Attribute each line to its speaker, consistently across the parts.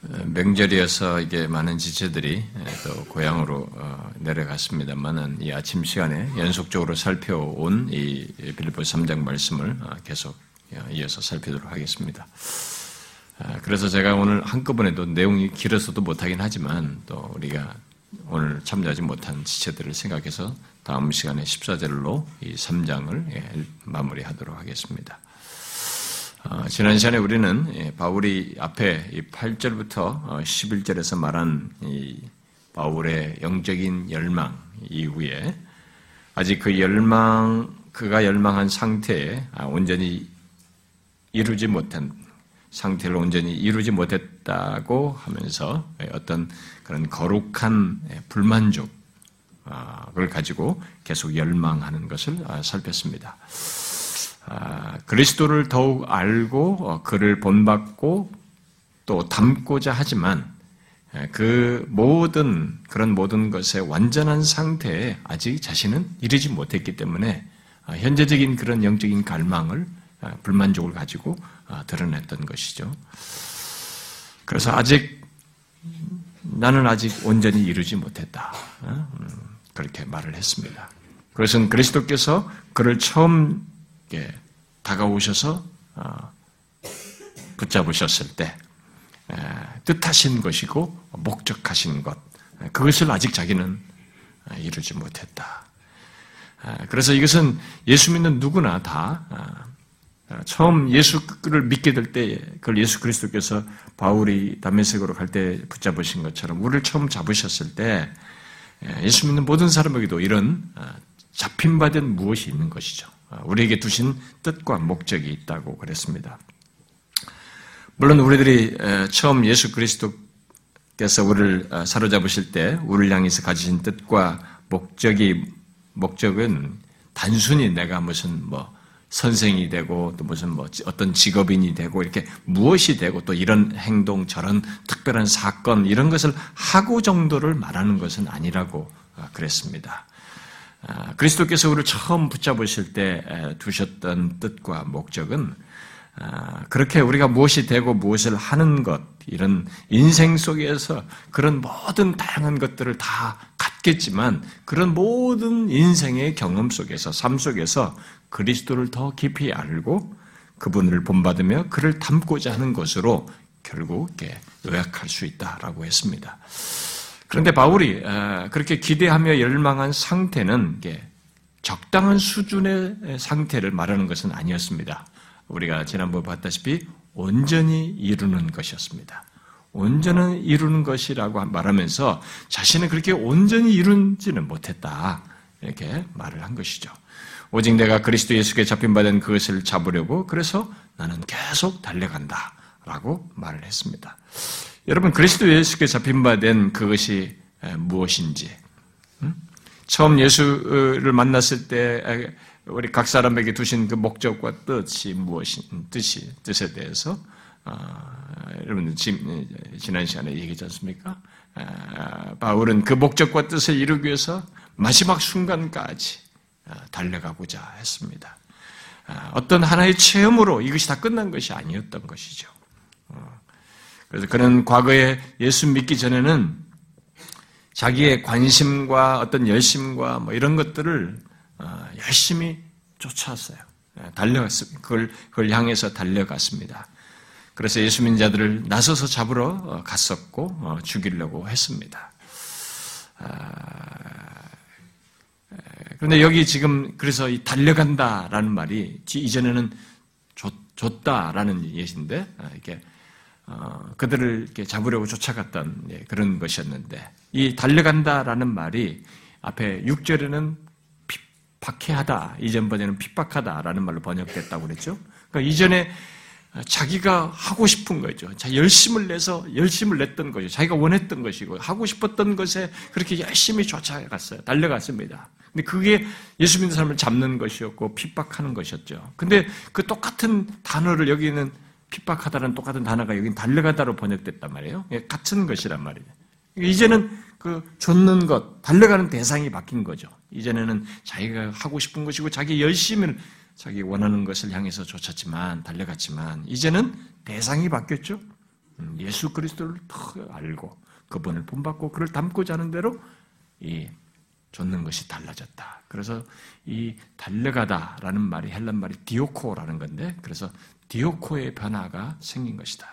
Speaker 1: 명절이어서 이게 많은 지체들이 또 고향으로 어, 내려갔습니다만은 이 아침 시간에 연속적으로 살펴온 이 빌립보 3장 말씀을 어, 계속 어, 이어서 살피도록 하겠습니다. 아, 그래서 제가 오늘 한꺼번에도 내용이 길어서도 못하긴 하지만 또 우리가 오늘 참여하지 못한 지체들을 생각해서 다음 시간에 14절로 이 3장을 예, 마무리하도록 하겠습니다. 어, 지난 시간에 우리는 예, 바울이 앞에 8절부터 11절에서 어, 말한 바울의 영적인 열망 이후에 아직 그 열망, 그가 열망한 상태에 아, 온전히 이루지 못한 상태를 온전히 이루지 못했다고 하면서 어떤 그런 거룩한 예, 불만족을 가지고 계속 열망하는 것을 아, 살폈습니다. 아, 그리스도를 더욱 알고 어, 그를 본받고 또 닮고자 하지만 예, 그 모든 그런 모든 것의 완전한 상태에 아직 자신은 이르지 못했기 때문에 아, 현재적인 그런 영적인 갈망을 아, 불만족을 가지고 드러냈던 것이죠. 그래서 아직 나는 아직 온전히 이루지 못했다. 어? 음, 그렇게 말을 했습니다. 그것은 그리스도께서 그를 처음 다가오셔서 어, 붙잡으셨을 때 뜻하신 것이고 목적하신 것 그것을 아직 자기는 어, 이루지 못했다. 그래서 이것은 예수 믿는 누구나 다 어, 처음 예수를 믿게 될 때, 그걸 예수 그리스도께서 바울이 담메색으로 갈 때 붙잡으신 것처럼 우리를 처음 잡으셨을 때 예수 믿는 모든 사람에게도 이런 잡힌 바 된 무엇이 있는 것이죠. 아, 우리에게 두신 뜻과 목적이 있다고 그랬습니다. 물론 우리들이 처음 예수 그리스도께서 우리를 아, 사로잡으실 때 우리를 향해서 가지신 뜻과 목적이 목적은 단순히 내가 무슨 뭐 선생이 되고 또 무슨 뭐 어떤 직업인이 되고 이렇게 무엇이 되고 또 이런 행동 저런 특별한 사건 이런 것을 하고 정도를 말하는 것은 아니라고 아, 그랬습니다. 아, 그리스도께서 우리를 처음 붙잡으실 때 두셨던 뜻과 목적은 아, 그렇게 우리가 무엇이 되고 무엇을 하는 것, 이런 인생 속에서 그런 모든 다양한 것들을 다 갖겠지만 그런 모든 인생의 경험 속에서, 삶 속에서 그리스도를 더 깊이 알고 그분을 본받으며 그를 닮고자 하는 것으로 결국 요약할 수 있다라고 했습니다. 그런데 바울이 아, 그렇게 기대하며 열망한 상태는 적당한 수준의 상태를 말하는 것은 아니었습니다. 우리가 지난번에 봤다시피 온전히 이루는 것이었습니다. 온전히 이루는 것이라고 말하면서 자신은 그렇게 온전히 이루지는 못했다. 이렇게 말을 한 것이죠. 오직 내가 그리스도 예수께 잡힌 바된 그것을 잡으려고 그래서 나는 계속 달려간다. 라고 말을 했습니다. 여러분 그리스도 예수께 잡힌 바 된 그것이 무엇인지 처음 예수를 만났을 때 우리 각 사람에게 두신 그 목적과 뜻이 무엇인 뜻이 뜻에 대해서 아, 여러분 지난 시간에 얘기했지 않습니까? 아, 바울은 그 목적과 뜻을 이루기 위해서 마지막 순간까지 아, 달려가고자 했습니다. 어떤 하나의 체험으로 이것이 다 끝난 것이 아니었던 것이죠. 어, 그래서 그는 과거에 예수 믿기 전에는 자기의 관심과 어떤 열심과 뭐 이런 것들을 어, 열심히 쫓아왔어요. 예, 달려갔습니다. 그걸, 그걸 향해서 달려갔습니다. 그래서 예수 믿는 자들을 나서서 잡으러 어, 갔었고 어, 죽이려고 했습니다. 아, 그런데 여기 지금 그래서 이 달려간다라는 말이 이전에는 줬 다라는 예시인데 이렇게 어, 그들을 이렇게 잡으려고 쫓아갔던 예, 그런 것이었는데 이 달려간다라는 말이 앞에 6절에는 박해하다 이전 번에는 핍박하다라는 말로 번역됐다고 그랬죠. 그러니까 이전에 자기가 하고 싶은 거죠. 자 열심을 내서 열심을 냈던 거죠. 자기가 원했던 것이고 하고 싶었던 것에 그렇게 열심히 쫓아갔어요. 달려갔습니다. 근데 그게 예수 믿는 사람을 잡는 것이었고 핍박하는 것이었죠. 근데 그 똑같은 단어를 여기는 핍박하다는 똑같은 단어가 여기 달려가다로 번역됐단 말이에요. 예, 같은 것이란 말이에요. 이제는 그 쫓는 것, 달려가는 대상이 바뀐 거죠. 이전에는 자기가 하고 싶은 것이고 자기 열심을 자기 원하는 것을 향해서 쫓았지만 달려갔지만 이제는 대상이 바뀌었죠. 음, 예수 그리스도를 더 알고 그분을 본받고 그를 닮고자 하는 대로 이 쫓는 것이 달라졌다. 그래서 이 달려가다라는 말이 헬란 말이 디오코라는 건데 그래서 디오코의 변화가 생긴 것이다.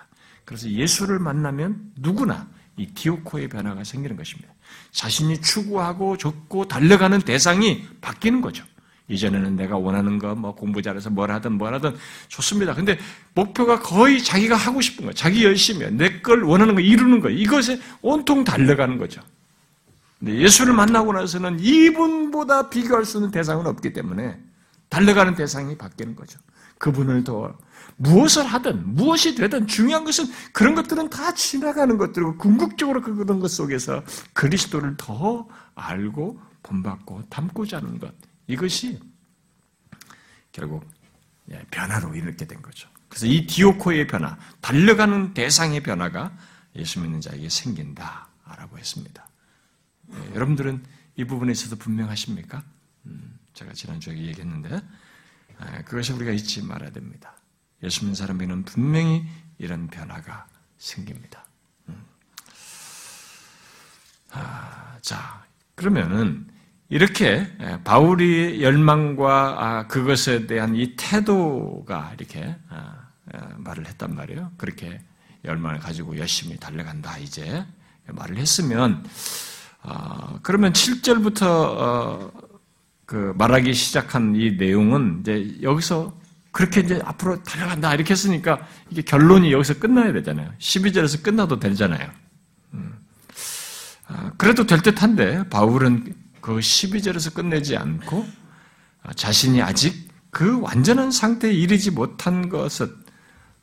Speaker 1: 그래서 예수를 만나면 누구나 이 디오코의 변화가 생기는 것입니다. 자신이 추구하고 좁고 달려가는 대상이 바뀌는 거죠. 이전에는 내가 원하는 거, 뭐 공부 잘해서 뭘 하든 뭘 하든 좋습니다. 근데 목표가 거의 자기가 하고 싶은 거, 자기 열심히, 내걸 원하는 거 이루는 거, 이것에 온통 달려가는 거죠. 근데 예수를 만나고 나서는 이분보다 비교할 수 있는 대상은 없기 때문에 달려가는 대상이 바뀌는 거죠. 그분을 더 무엇을 하든 무엇이 되든 중요한 것은 그런 것들은 다 지나가는 것들이고 궁극적으로 그런 것 속에서 그리스도를 더 알고 본받고 담고자 하는 것 이것이 결국 예, 변화로 이렇게 된 거죠. 그래서 이 디오코의 변화, 달려가는 대상의 변화가 예수 믿는 자에게 생긴다라고 했습니다. 예, 여러분들은 이 부분에 있어서 분명하십니까? 음, 제가 지난주에 얘기했는데 예, 그것이 우리가 잊지 말아야 됩니다. 예수 믿는 사람에게는 분명히 이런 변화가 생깁니다. 음. 아, 자, 그러면은 이렇게 예, 바울이 열망과 아, 그것에 대한 이 태도가 이렇게 아, 아, 말을 했단 말이에요. 그렇게 열망을 가지고 열심히 달려간다 이제 말을 했으면 그러면 7절부터 어, 그 말하기 시작한 이 내용은 이제 여기서 그렇게 이제 앞으로 달려간다 이렇게 했으니까 이게 결론이 여기서 끝나야 되잖아요. 12절에서 끝나도 되잖아요. 음. 그래도 될 듯한데 바울은 그 12절에서 끝내지 않고 자신이 아직 그 완전한 상태에 이르지 못한 것을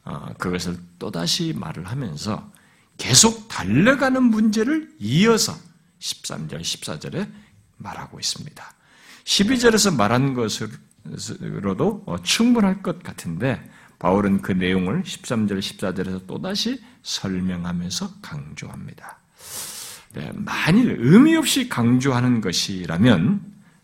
Speaker 1: 어, 그것을 또다시 말을 하면서 계속 달려가는 문제를 이어서 13절, 14절에 말하고 있습니다. 12절에서 말한 것으 로도 어, 충분할 것 같은데 바울은 그 내용을 13절, 14절에서 또다시 설명하면서 강조합니다. 네, 만일 의미 없이 강조하는 것이라면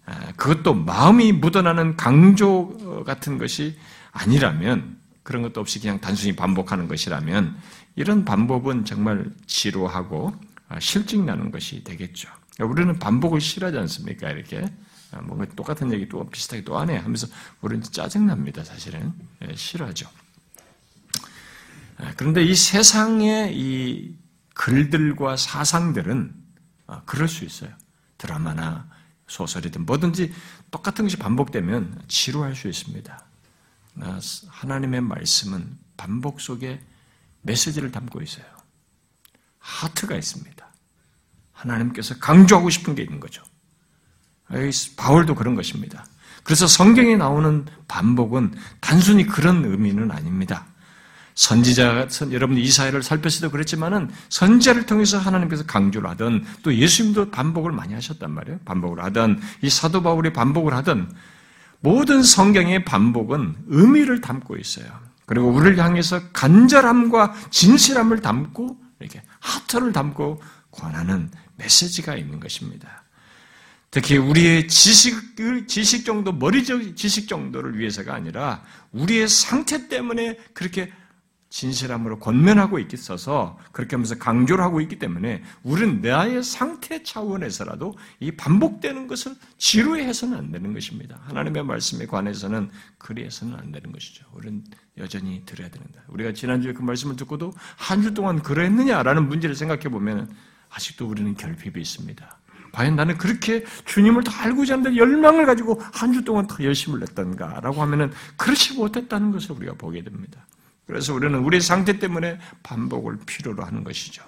Speaker 1: 아, 그것도 마음이 묻어나는 강조 같은 것이 아니라면 그런 것도 없이 그냥 단순히 반복하는 것이라면 이런 반복은 정말 지루하고 아, 실증 나는 것이 되겠죠. 우리는 반복을 싫어하지 않습니까? 이렇게 아, 뭔가 똑같은 얘기 또 비슷하게 또 하네 하면서 우리는 짜증납니다. 사실은 예, 싫어하죠. 그런데 이 세상의 이 글들과 사상들은 아, 그럴 수 있어요. 드라마나 소설이든 뭐든지 똑같은 것이 반복되면 지루할 수 있습니다. 하나님의 말씀은 반복 속에 메시지를 담고 있어요. 하트가 있습니다. 하나님께서 강조하고 싶은 게 있는 거죠. 바울도 그런 것입니다. 그래서 성경에 나오는 반복은 단순히 그런 의미는 아닙니다. 선지자, 여러분 이사야를 살폈을 때도 그랬지만은 선지자를 통해서 하나님께서 강조를 하던 또 예수님도 반복을 많이 하셨단 말이에요. 반복을 하던 이 사도 바울이 반복을 하던 모든 성경의 반복은 의미를 담고 있어요. 그리고 우리를 향해서 간절함과 진실함을 담고 이렇게 하트를 담고 권하는 메시지가 있는 것입니다. 특히 우리의 지식을, 지식 정도, 머리적 지식 정도를 위해서가 아니라 우리의 상태 때문에 그렇게 진실함으로 권면하고 있어서 그렇게 하면서 강조를 하고 있기 때문에 우리는 나의 상태 차원에서라도 이 반복되는 것을 지루해서는 안 되는 것입니다. 하나님의 말씀에 관해서는 그리해서는 안 되는 것이죠. 우리는 여전히 들어야 된다. 우리가 지난주에 그 말씀을 듣고도 한 주 동안 그러했느냐라는 문제를 생각해 보면 아직도 우리는 결핍이 있습니다. 과연 나는 그렇게 주님을 더 알고자 하는 열망을 가지고 한 주 동안 더 열심을 냈던가라고 하면은 그렇지 못했다는 것을 우리가 보게 됩니다. 그래서 우리는 우리 상태 때문에 반복을 필요로 하는 것이죠.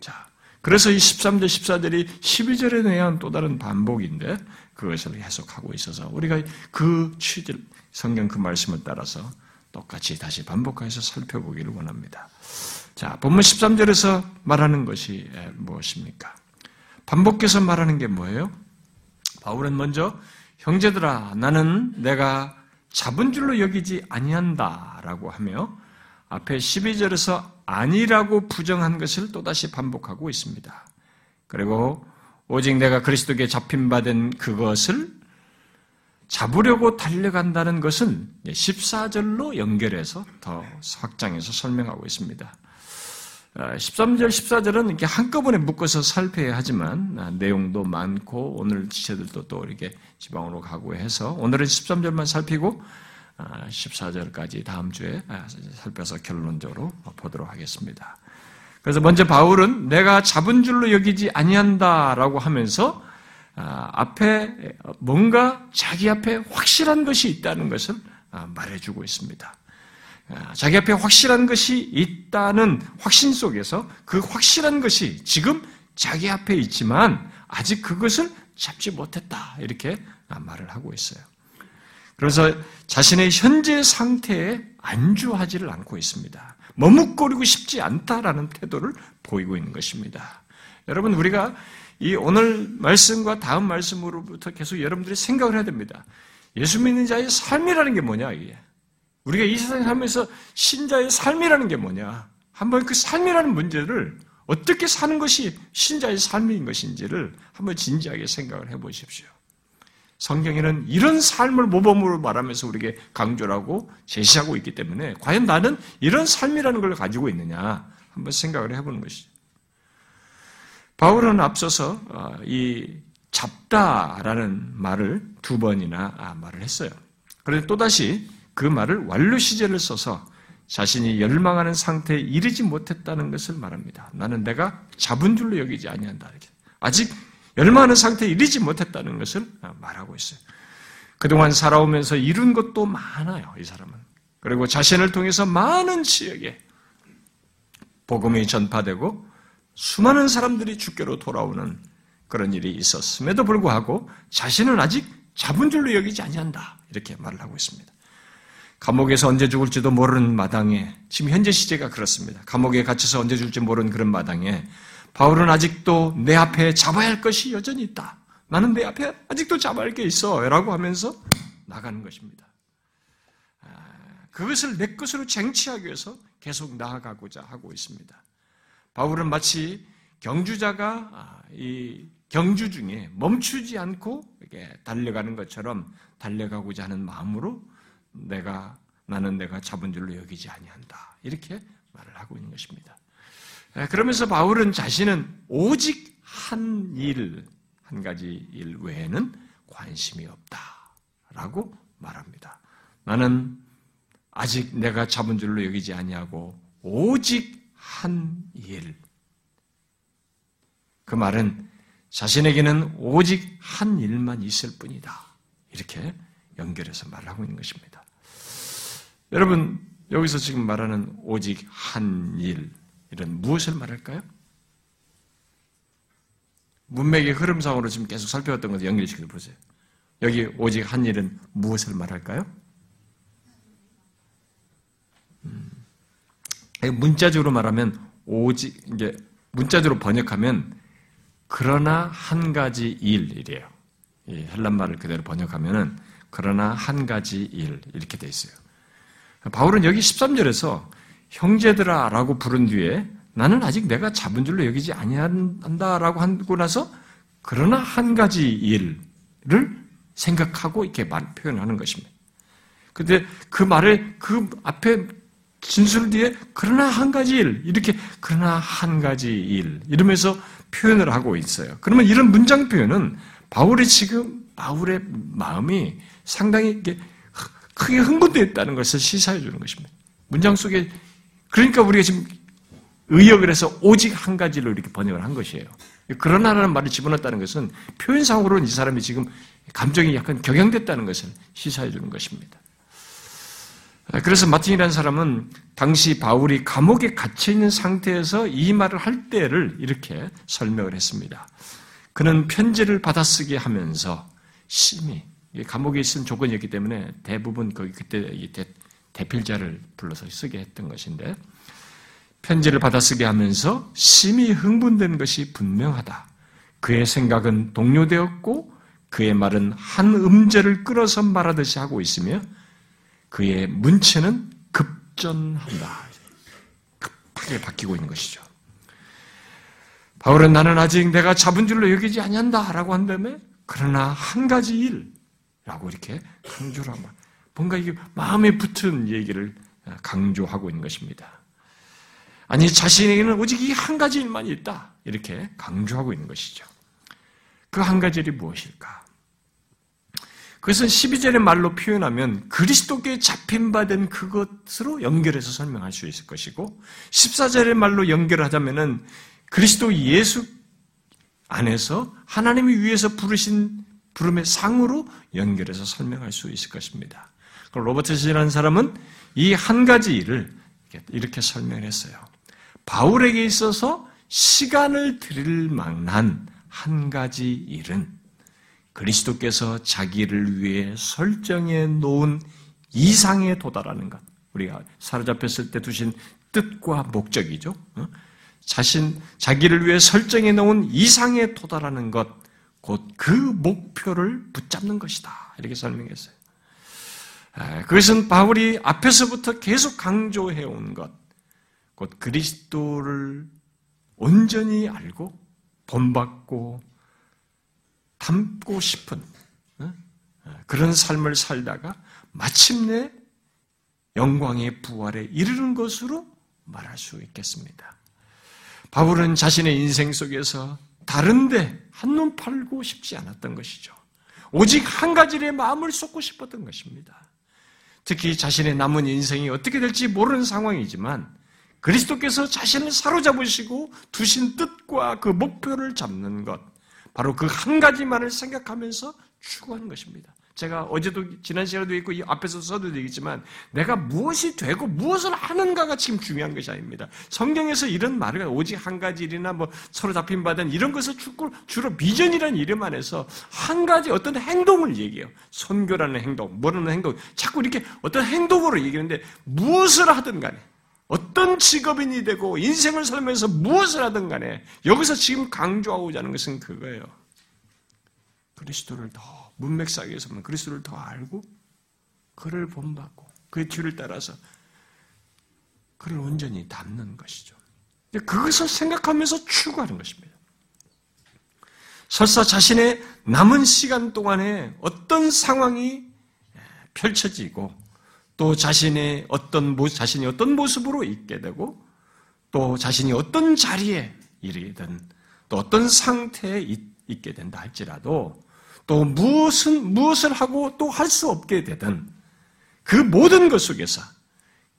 Speaker 1: 자, 그래서 이 13절, 14절이 12절에 대한 또 다른 반복인데 그것을 해석하고 있어서 우리가 그 취질, 성경 그 말씀을 따라서 똑같이 다시 반복해서 살펴보기를 원합니다. 자, 본문 13절에서 말하는 것이 무엇입니까? 반복해서 말하는 게 뭐예요? 바울은 먼저 형제들아 나는 내가 잡은 줄로 여기지 아니한다라고 하며 앞에 12절에서 아니라고 부정한 것을 또다시 반복하고 있습니다. 그리고 오직 내가 그리스도께 잡힌 바 된 그것을 잡으려고 달려간다는 것은 14절로 연결해서 더 확장해서 설명하고 있습니다. 13절, 어, 14절은 이렇게 한꺼번에 묶어서 살펴야 하지만 아, 내용도 많고 오늘 지체들도 또 이렇게 지방으로 가고 해서 오늘은 13절만 살피고 14절까지 아, 다음 주에 아, 살펴서 결론적으로 보도록 하겠습니다. 그래서 먼저 바울은 내가 잡은 줄로 여기지 아니한다라고 하면서 앞에 뭔가 자기 앞에 확실한 것이 있다는 것을 말해주고 있습니다. 자기 앞에 확실한 것이 있다는 확신 속에서 그 확실한 것이 지금 자기 앞에 있지만 아직 그것을 잡지 못했다. 이렇게 말을 하고 있어요. 그래서 자신의 현재 상태에 안주하지를 않고 있습니다. 머뭇거리고 싶지 않다라는 태도를 보이고 있는 것입니다. 여러분, 우리가 이 오늘 말씀과 다음 말씀으로부터 계속 여러분들이 생각을 해야 됩니다. 예수 믿는 자의 삶이라는 게 뭐냐, 이게. 우리가 이 세상에 살면서 신자의 삶이라는 게 뭐냐. 한번 그 삶이라는 문제를 어떻게 사는 것이 신자의 삶인 것인지를 한번 진지하게 생각을 해 보십시오. 성경에는 이런 삶을 모범으로 말하면서 우리에게 강조를 하고 제시하고 있기 때문에 과연 나는 이런 삶이라는 걸 가지고 있느냐 한번 생각을 해보는 것이죠. 바울은 앞서서 어, 이 잡다라는 말을 두 번이나 아, 말을 했어요. 그런데 또다시 그 말을 완료 시제를 써서 자신이 열망하는 상태에 이르지 못했다는 것을 말합니다. 나는 내가 잡은 줄로 여기지 아니한다. 아직 열망하는 상태에 이르지 못했다는 것을 말하고 있어요. 그동안 살아오면서 이룬 것도 많아요, 이 사람은. 그리고 자신을 통해서 많은 지역에 복음이 전파되고 수많은 사람들이 주께로 돌아오는 그런 일이 있었음에도 불구하고 자신은 아직 잡은 줄로 여기지 아니한다. 이렇게 말을 하고 있습니다. 감옥에서 언제 죽을지도 모르는 마당에 지금 현재 시제가 그렇습니다. 감옥에 갇혀서 언제 죽을지 모르는 그런 마당에 바울은 아직도 내 앞에 잡아야 할 것이 여전히 있다. 나는 내 앞에 아직도 잡아야 할 게 있어. 라고 하면서 나가는 것입니다. 아, 그것을 내 것으로 쟁취하기 위해서 계속 나아가고자 하고 있습니다. 바울은 마치 경주자가 아, 이 경주 중에 멈추지 않고 이렇게 달려가는 것처럼 달려가고자 하는 마음으로 내가 나는 내가 잡은 줄로 여기지 아니한다. 이렇게 말을 하고 있는 것입니다. 그러면서 바울은 자신은 오직 한 일, 한 가지 일 외에는 관심이 없다 라고 말합니다. 나는 아직 내가 잡은 줄로 여기지 아니하고 오직 한 일. 그 말은 자신에게는 오직 한 일만 있을 뿐이다. 이렇게 연결해서 말하고 있는 것입니다. 여러분, 여기서 지금 말하는 오직 한 일, 이런 무엇을 말할까요? 문맥의 흐름상으로 지금 계속 살펴왔던 것을 연결시켜 보세요. 여기 오직 한 일은 무엇을 말할까요? 음, 문자적으로 말하면 오직 이제 문자적으로 번역하면 그러나 한 가지 일이래요. 헬란 말을 그대로 번역하면은 그러나 한 가지 일 이렇게 돼 있어요. 바울은 여기 13절에서 형제들아 라고 부른 뒤에 나는 아직 내가 잡은 줄로 여기지 아니한다 라고 하고 나서 그러나 한 가지 일을 생각하고 이렇게 표현하는 것입니다. 근데 그 말에 그 앞에 진술 뒤에 그러나 한 가지 일 이렇게 그러나 한 가지 일 이러면서 표현을 하고 있어요. 그러면 이런 문장 표현은 바울이 지금 바울의 마음이 상당히 이게 크게 흥분되어 있다는 것을 시사해 주는 것입니다. 문장 속에 그러니까 우리가 지금 의역을 해서 오직 한 가지로 이렇게 번역을 한 것이에요. 그러나라는 말을 집어넣었다는 것은 표현상으로는 이 사람이 지금 감정이 약간 격양됐다는 것을 시사해 주는 것입니다. 그래서 마틴이라는 사람은 당시 바울이 감옥에 갇혀 있는 상태에서 이 말을 할 때를 이렇게 설명을 했습니다. 그는 편지를 받아쓰게 하면서 심히 감옥에 있은 조건이었기 때문에 대부분 거기 그때 대필자를 불러서 쓰게 했던 것인데 편지를 받아 쓰게 하면서 심히 흥분된 것이 분명하다. 그의 생각은 동료되었고 그의 말은 한 음절을 끌어서 말하듯이 하고 있으며 그의 문체는 급전한다. 급하게 바뀌고 있는 것이죠. 바울은 나는 아직 내가 잡은 줄로 여기지 아니한다라고 한 다음에 그러나 한 가지 일, 라고 이렇게 강조를 하면 뭔가 이게 마음에 붙은 얘기를 강조하고 있는 것입니다. 아니 자신에게는 오직 이 한 가지 일만 있다. 이렇게 강조하고 있는 것이죠. 그 한 가지 일이 무엇일까? 그것은 12절의 말로 표현하면 그리스도께 잡힌 바된 그것으로 연결해서 설명할 수 있을 것이고 14절의 말로 연결하자면은 그리스도 예수 안에서 하나님이 위해서 부르신 부름의 상으로 연결해서 설명할 수 있을 것입니다. 로버트 시라는 사람은 이 한 가지 일을 이렇게 설명했어요. 바울에게 있어서 시간을 들일 만한 한 가지 일은 그리스도께서 자기를 위해 설정해 놓은 이상에 도달하는 것. 우리가 사로잡혔을 때 두신 뜻과 목적이죠. 어? 자신, 자기를 위해 설정해 놓은 이상에 도달하는 것, 곧 그 목표를 붙잡는 것이다. 이렇게 설명했어요. 그것은 바울이 앞에서부터 계속 강조해 온 것, 곧 그리스도를 온전히 알고 본받고 담고 싶은 그런 삶을 살다가 마침내 영광의 부활에 이르는 것으로 말할 수 있겠습니다. 바울은 자신의 인생 속에서 다른데 한눈 팔고 싶지 않았던 것이죠. 오직 한 가지의 마음을 쏟고 싶었던 것입니다. 특히 자신의 남은 인생이 어떻게 될지 모르는 상황이지만 그리스도께서 자신을 사로잡으시고 두신 뜻과 그 목표를 잡는 것, 바로 그 한 가지만을 생각하면서 추구하는 것입니다. 제가 어제도 지난 시간에도 있고 이 앞에서 써도 되겠지만 내가 무엇이 되고 무엇을 하는가가 지금 중요한 것이 아닙니다. 성경에서 이런 말을 오직 한 가지 일이나 뭐 서로 잡힌 바든 이런 것을 주로, 비전이라는 이름 안에서 한 가지 어떤 행동을 얘기해요. 선교라는 행동, 뭐라는 행동, 자꾸 이렇게 어떤 행동으로 얘기하는데 무엇을 하든 간에 어떤 직업인이 되고 인생을 살면서 무엇을 하든 간에 여기서 지금 강조하고자 하는 것은 그거예요. 그리스도를 더 문맥상에서 보면 그리스도를 더 알고 그를 본받고 그의 뒤를 따라서 그를 온전히 담는 것이죠. 그것을 생각하면서 추구하는 것입니다. 설사 자신의 남은 시간 동안에 어떤 상황이 펼쳐지고 또 자신의 어떤 자신이 어떤 모습으로 있게 되고 또 자신이 어떤 자리에 이르게든 또 어떤 상태에 있게 된다 할지라도 또 무엇은 무엇을 하고 또 할 수 없게 되든 그 모든 것 속에서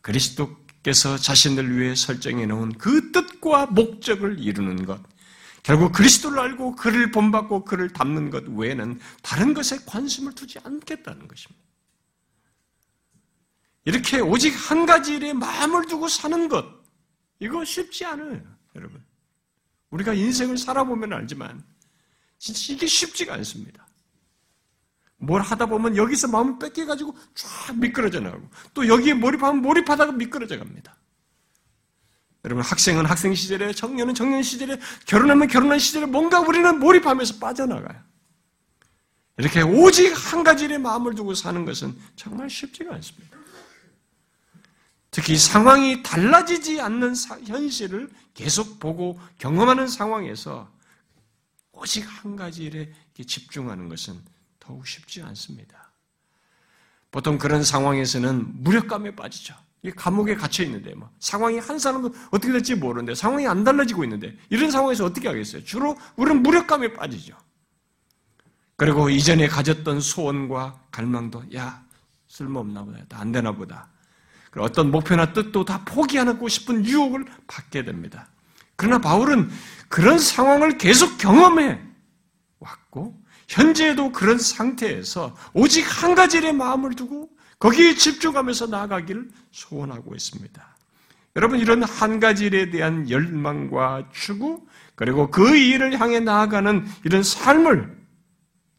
Speaker 1: 그리스도께서 자신을 위해 설정해 놓은 그 뜻과 목적을 이루는 것 결국 그리스도를 알고 그를 본받고 그를 담는 것 외에는 다른 것에 관심을 두지 않겠다는 것입니다. 이렇게 오직 한 가지 일에 마음을 두고 사는 것 이거 쉽지 않아요, 여러분. 우리가 인생을 살아보면 알지만 진짜 이게 쉽지가 않습니다. 뭘 하다 보면 여기서 마음을 뺏겨가지고 쫙 미끄러져 나가고 또 여기에 몰입하면 몰입하다가 미끄러져 갑니다. 여러분 학생은 학생 시절에 청년은 청년 시절에 결혼하면 결혼한 시절에 뭔가 우리는 몰입하면서 빠져나가요. 이렇게 오직 한 가지 의 마음을 두고 사는 것은 정말 쉽지가 않습니다. 특히 상황이 달라지지 않는 현실을 계속 보고 경험하는 상황에서 오직 한 가지 일에 집중하는 것은 더욱 쉽지 않습니다. 보통 그런 상황에서는 무력감에 빠지죠. 감옥에 갇혀 있는데 뭐 상황이 한 사람도 어떻게 될지 모르는데 상황이 안 달라지고 있는데 이런 상황에서 어떻게 하겠어요? 주로 우리는 무력감에 빠지죠. 그리고 이전에 가졌던 소원과 갈망도 야 쓸모없나 보다, 안 되나 보다. 어떤 목표나 뜻도 다 포기하고 싶은 유혹을 받게 됩니다. 그러나 바울은 그런 상황을 계속 경험해 왔고 현재에도 그런 상태에서 오직 한 가지의 마음을 두고 거기에 집중하면서 나아가기를 소원하고 있습니다. 여러분 이런 한 가지 일에 대한 열망과 추구 그리고 그 일을 향해 나아가는 이런 삶을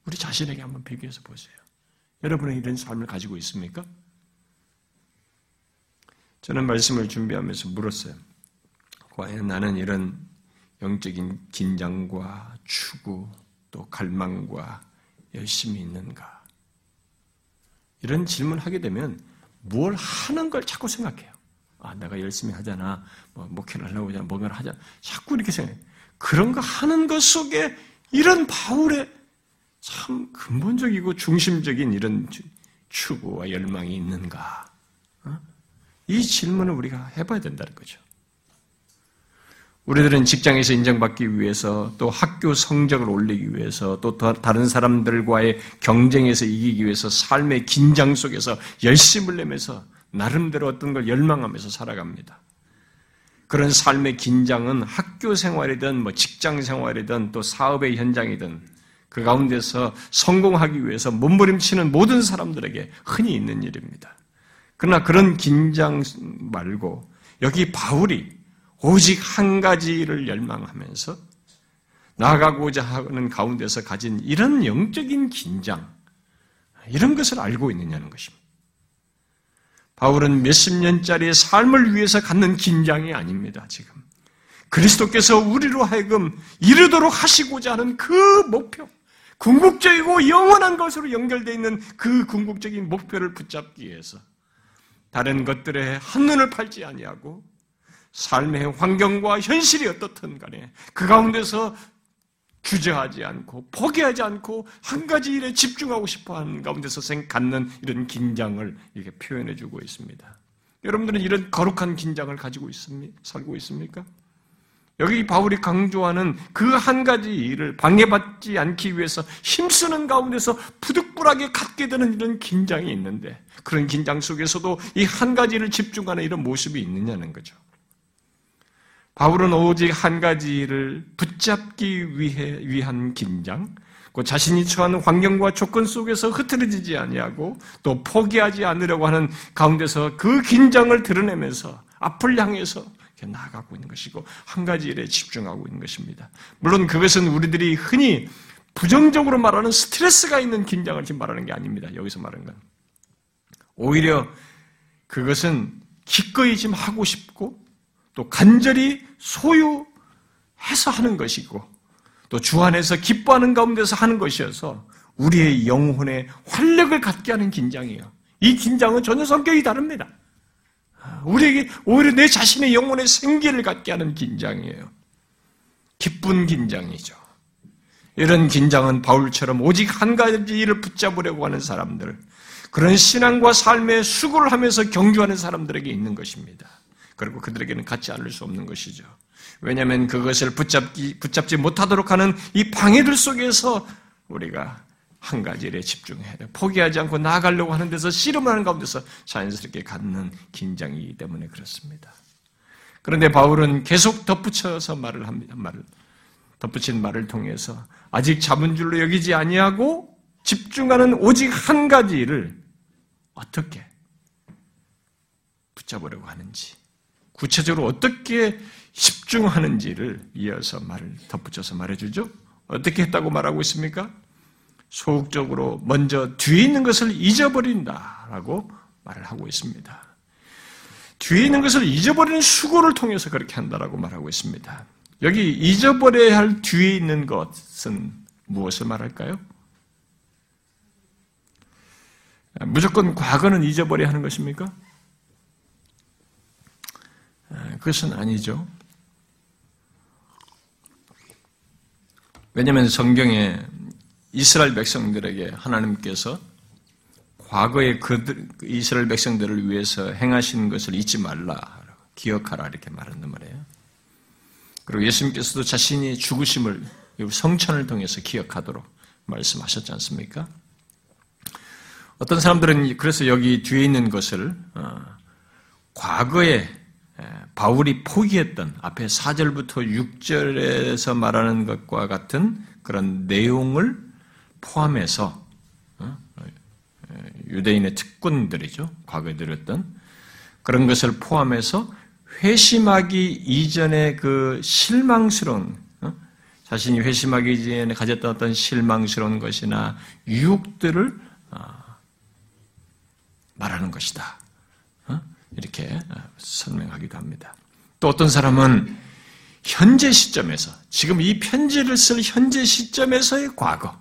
Speaker 1: 우리 자신에게 한번 비교해서 보세요. 여러분은 이런 삶을 가지고 있습니까? 저는 말씀을 준비하면서 물었어요. 과연 나는 이런 영적인 긴장과 추구, 또 갈망과 열심이 있는가? 이런 질문을 하게 되면 뭘 하는 걸 자꾸 생각해요. 아, 내가 열심히 하잖아. 뭐, 목회를 하려고 하잖아. 뭔가를 하잖아. 자꾸 이렇게 생각해. 그런 거 하는 것 속에 이런 바울의 참 근본적이고 중심적인 이런 추구와 열망이 있는가? 어? 이 질문을 우리가 해봐야 된다는 거죠. 우리들은 직장에서 인정받기 위해서 또 학교 성적을 올리기 위해서 또 다른 사람들과의 경쟁에서 이기기 위해서 삶의 긴장 속에서 열심을 내면서 나름대로 어떤 걸 열망하면서 살아갑니다. 그런 삶의 긴장은 학교 생활이든 뭐 직장 생활이든 또 사업의 현장이든 그 가운데서 성공하기 위해서 몸부림치는 모든 사람들에게 흔히 있는 일입니다. 그러나 그런 긴장 말고 여기 바울이 오직 한 가지를 열망하면서 나아가고자 하는 가운데서 가진 이런 영적인 긴장, 이런 것을 알고 있느냐는 것입니다. 바울은 몇십 년짜리 삶을 위해서 갖는 긴장이 아닙니다, 지금. 그리스도께서 우리로 하여금 이르도록 하시고자 하는 그 목표, 궁극적이고 영원한 것으로 연결되어 있는 그 궁극적인 목표를 붙잡기 위해서 다른 것들에 한눈을 팔지 아니하고 삶의 환경과 현실이 어떻든 간에 그 가운데서 주저하지 않고 포기하지 않고 한 가지 일에 집중하고 싶어 하는 가운데서 갖는 이런 긴장을 이렇게 표현해 주고 있습니다. 여러분들은 이런 거룩한 긴장을 가지고 있습니까? 살고 있습니까? 여기 바울이 강조하는 그 한 가지 일을 방해받지 않기 위해서 힘쓰는 가운데서 부득불하게 갖게 되는 이런 긴장이 있는데 그런 긴장 속에서도 이 한 가지를 집중하는 이런 모습이 있느냐는 거죠. 바울은 오직 한 가지를 붙잡기 위해 위한 긴장, 그 자신이 처한 환경과 조건 속에서 흐트러지지 아니하고 또 포기하지 않으려고 하는 가운데서 그 긴장을 드러내면서 앞을 향해서 나아가고 있는 것이고 한 가지 일에 집중하고 있는 것입니다. 물론 그것은 우리들이 흔히 부정적으로 말하는 스트레스가 있는 긴장을 지금 말하는 게 아닙니다. 여기서 말하는 건 오히려 그것은 기꺼이 지금 하고 싶고 또 간절히 소유해서 하는 것이고 또 주 안에서 기뻐하는 가운데서 하는 것이어서 우리의 영혼에 활력을 갖게 하는 긴장이에요. 이 긴장은 전혀 성격이 다릅니다. 우리에게 오히려 내 자신의 영혼의 생기를 갖게 하는 긴장이에요. 기쁜 긴장이죠. 이런 긴장은 바울처럼 오직 한 가지 일을 붙잡으려고 하는 사람들, 그런 신앙과 삶의 수고를 하면서 경주하는 사람들에게 있는 것입니다. 그리고 그들에게는 갖지 않을 수 없는 것이죠. 왜냐하면 그것을 붙잡기, 붙잡지 못하도록 하는 이 방해들 속에서 우리가 한 가지 일에 집중해야 돼. 포기하지 않고 나아가려고 하는 데서 씨름하는 가운데서 자연스럽게 갖는 긴장이기 때문에 그렇습니다. 그런데 바울은 계속 덧붙여서 말을 합니다. 말을 덧붙인 말을 통해서 아직 잡은 줄로 여기지 아니하고 집중하는 오직 한 가지 일을 어떻게 붙잡으려고 하는지 구체적으로 어떻게 집중하는지를 이어서 말을 덧붙여서 말해주죠. 어떻게 했다고 말하고 있습니까? 소극적으로 먼저 뒤에 있는 것을 잊어버린다라고 말을 하고 있습니다. 뒤에 있는 것을 잊어버리는 수고를 통해서 그렇게 한다라고 말하고 있습니다. 여기 잊어버려야 할 뒤에 있는 것은 무엇을 말할까요? 무조건 과거는 잊어버려야 하는 것입니까? 그것은 아니죠. 왜냐하면 성경에 이스라엘 백성들에게 하나님께서 과거에 그들, 이스라엘 백성들을 위해서 행하신 것을 잊지 말라, 기억하라 이렇게 말한단 말이에요. 그리고 예수님께서도 자신이 죽으심을 성천을 통해서 기억하도록 말씀하셨지 않습니까? 어떤 사람들은 그래서 여기 뒤에 있는 것을 어, 과거에 바울이 포기했던 앞에 4절부터 6절에서 말하는 것과 같은 그런 내용을 포함해서 어, 유대인의 특권들이죠. 과거에 들었던 그런 것을 포함해서 회심하기 이전의 그 실망스러운 어, 자신이 회심하기 이전에 가졌던 어떤 실망스러운 것이나 유혹들을 어, 말하는 것이다. 이렇게 설명하기도 합니다. 또 어떤 사람은 현재 시점에서 지금 이 편지를 쓸 현재 시점에서의 과거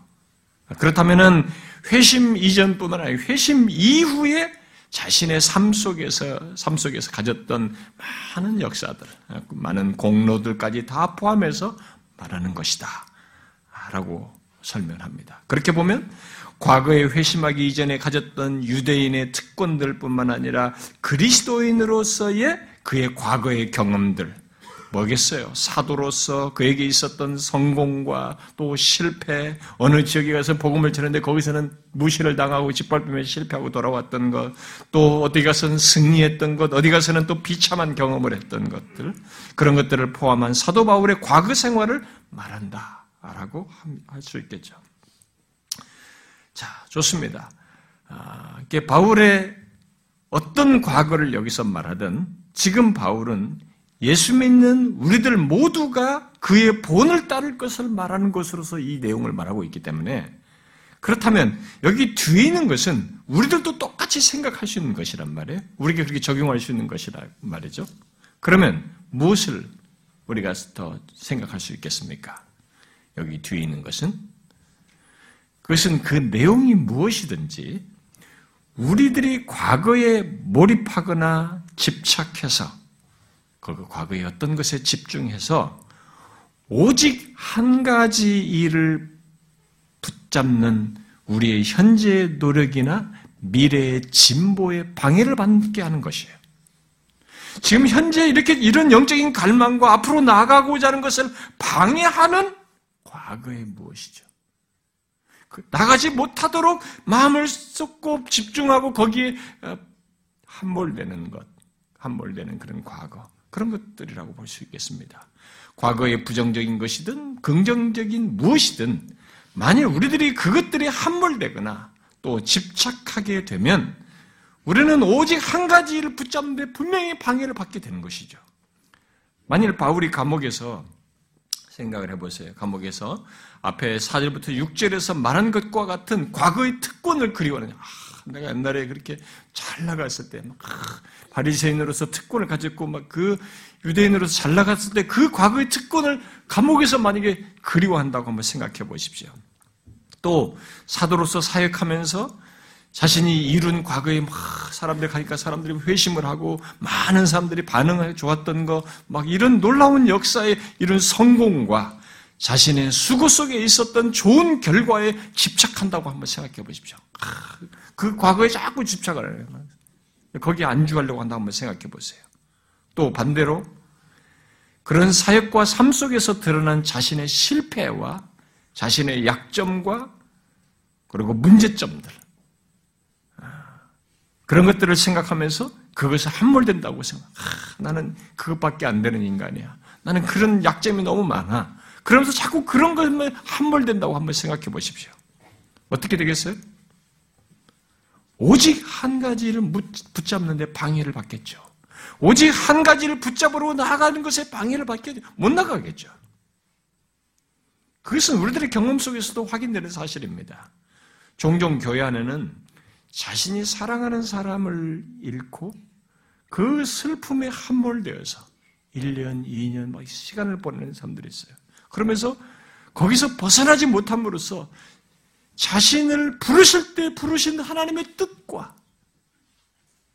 Speaker 1: 그렇다면은 회심 이전뿐만 아니라 회심 이후에 자신의 삶 속에서 삶 속에서 가졌던 많은 역사들, 많은 공로들까지 다 포함해서 말하는 것이다라고 설명합니다. 그렇게 보면 과거에 회심하기 이전에 가졌던 유대인의 특권들뿐만 아니라 그리스도인으로서의 그의 과거의 경험들, 뭐겠어요? 사도로서 그에게 있었던 성공과 또 실패, 어느 지역에 가서 복음을 전했는데 거기서는 무시를 당하고 짓밟으며 실패하고 돌아왔던 것, 또 어디 가서는 승리했던 것, 어디 가서는 또 비참한 경험을 했던 것들, 그런 것들을 포함한 사도 바울의 과거 생활을 말한다 라고 할 수 있겠죠. 자, 좋습니다. 아, 바울의 어떤 과거를 여기서 말하든 지금 바울은 예수 믿는 우리들 모두가 그의 본을 따를 것을 말하는 것으로서 이 내용을 말하고 있기 때문에 그렇다면 여기 뒤에 있는 것은 우리들도 똑같이 생각할 수 있는 것이란 말이에요. 우리가 그렇게 적용할 수 있는 것이라 말이죠. 그러면 무엇을 우리가 더 생각할 수 있겠습니까? 여기 뒤에 있는 것은 그것은 그 내용이 무엇이든지 우리들이 과거에 몰입하거나 집착해서 그 과거의 어떤 것에 집중해서 오직 한 가지 일을 붙잡는 우리의 현재의 노력이나 미래의 진보에 방해를 받게 하는 것이에요. 지금 현재 이렇게 이런 영적인 갈망과 앞으로 나아가고자 하는 것을 방해하는 과거의 무엇이죠? 그 나가지 못하도록 마음을 쏟고 집중하고 거기에 어, 함몰되는 것, 함몰되는 그런 과거. 그런 것들이라고 볼 수 있겠습니다. 과거의 부정적인 것이든 긍정적인 무엇이든 만일 우리들이 그것들이 함몰되거나 또 집착하게 되면 우리는 오직 한 가지를 붙잡는데 분명히 방해를 받게 되는 것이죠. 만일 바울이 감옥에서 생각을 해보세요. 감옥에서 앞에 4절부터 6절에서 말한 것과 같은 과거의 특권을 그리워하는 아, 내가 옛날에 그렇게 잘 나갔을 때, 막, 바리새인으로서 특권을 가졌고, 막 그 유대인으로서 잘 나갔을 때 그 과거의 특권을 감옥에서 만약에 그리워한다고 한번 생각해 보십시오. 또 사도로서 사역하면서 자신이 이룬 과거에 막 사람들 가니까 사람들이 회심을 하고 많은 사람들이 반응하기 좋았던 거, 막 이런 놀라운 역사의 이런 성공과 자신의 수고 속에 있었던 좋은 결과에 집착한다고 한번 생각해 보십시오. 그 과거에 자꾸 집착을 해요. 거기에 안주하려고 한다고 한번 생각해 보세요. 또 반대로 그런 사역과 삶 속에서 드러난 자신의 실패와 자신의 약점과 그리고 문제점들 아, 그런 것들을 생각하면서 그것을 함몰된다고 생각. 아, 나는 그것밖에 안 되는 인간이야. 나는 그런 약점이 너무 많아. 그러면서 자꾸 그런 것만 함몰된다고 한번 생각해 보십시오. 어떻게 되겠어요? 오직 한 가지를 붙잡는데 방해를 받겠죠. 오직 한 가지를 붙잡으러 나아가는 것에 방해를 받게 못 나가겠죠. 그것은 우리들의 경험 속에서도 확인되는 사실입니다. 종종 교회 안에는 자신이 사랑하는 사람을 잃고 그 슬픔에 함몰되어서 1년, 2년 막 시간을 보내는 사람들이 있어요. 그러면서 거기서 벗어나지 못함으로써 자신을 부르실 때 부르신 하나님의 뜻과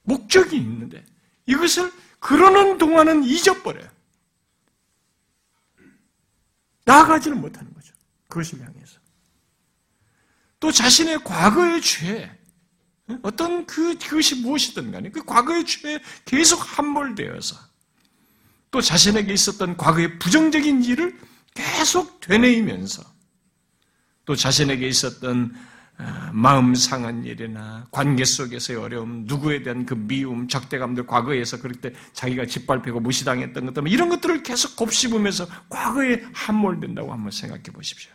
Speaker 1: 목적이 있는데 이것을 그러는 동안은 잊어버려요. 나아가지를 못하는 거죠. 그것을 향해서. 또 자신의 과거의 죄, 어떤 그, 그것이 무엇이든 간에 그 과거의 죄에 계속 함몰되어서 또 자신에게 있었던 과거의 부정적인 일을 계속 되뇌이면서 또 자신에게 있었던 어, 마음 상한 일이나 관계 속에서의 어려움, 누구에 대한 그 미움, 적대감들, 과거에서 그럴 때 자기가 짓밟히고 무시당했던 것들, 이런 것들을 계속 곱씹으면서 과거에 함몰된다고 한번 생각해 보십시오.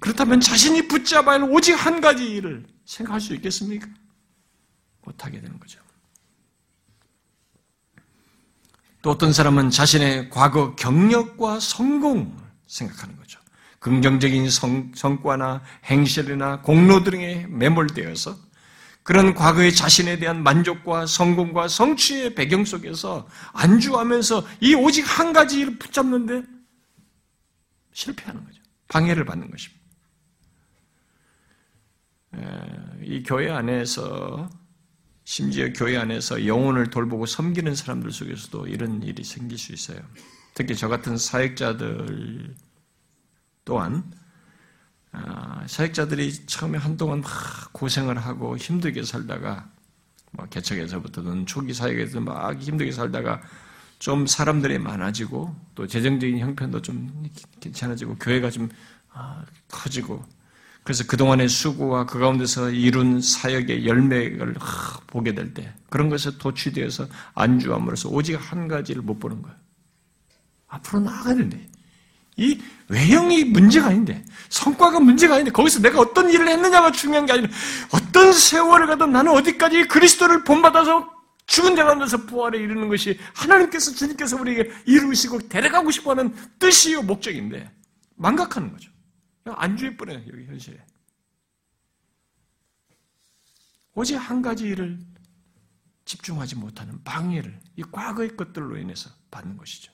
Speaker 1: 그렇다면 자신이 붙잡아야 할 오직 한 가지 일을 생각할 수 있겠습니까? 못하게 되는 거죠. 또 어떤 사람은 자신의 과거 경력과 성공을 생각하는 거죠. 긍정적인 성, 성과나 행실이나 공로 등에 매몰되어서 그런 과거의 자신에 대한 만족과 성공과 성취의 배경 속에서 안주하면서 이 오직 한 가지 를 붙잡는데 실패하는 거죠. 방해를 받는 것입니다. 이 교회 안에서 심지어 교회 안에서 영혼을 돌보고 섬기는 사람들 속에서도 이런 일이 생길 수 있어요. 특히 저 같은 사역자들 또한 아, 사역자들이 처음에 한동안 막 고생을 하고 힘들게 살다가 뭐 개척에서부터는 초기 사역에서 막 힘들게 살다가 좀 사람들이 많아지고 또 재정적인 형편도 좀 괜찮아지고 교회가 좀 아, 커지고 그래서 그동안의 수고와 그 가운데서 이룬 사역의 열매를 보게 될 때 그런 것에 도취되어서 안주함으로써 오직 한 가지를 못 보는 거예요. 앞으로 나아가야 되는데 이 외형이 문제가 아닌데 성과가 문제가 아닌데 거기서 내가 어떤 일을 했느냐가 중요한 게 아니라 어떤 세월을 가든 나는 어디까지 그리스도를 본받아서 죽은 데 가면서 부활에 이르는 것이 하나님께서 주님께서 우리에게 이루시고 데려가고 싶어 하는 뜻이요 목적인데 망각하는 거죠. 안주해 버려요, 여기 현실에. 오직 한 가지 일을 집중하지 못하는 방해를 이 과거의 것들로 인해서 받는 것이죠.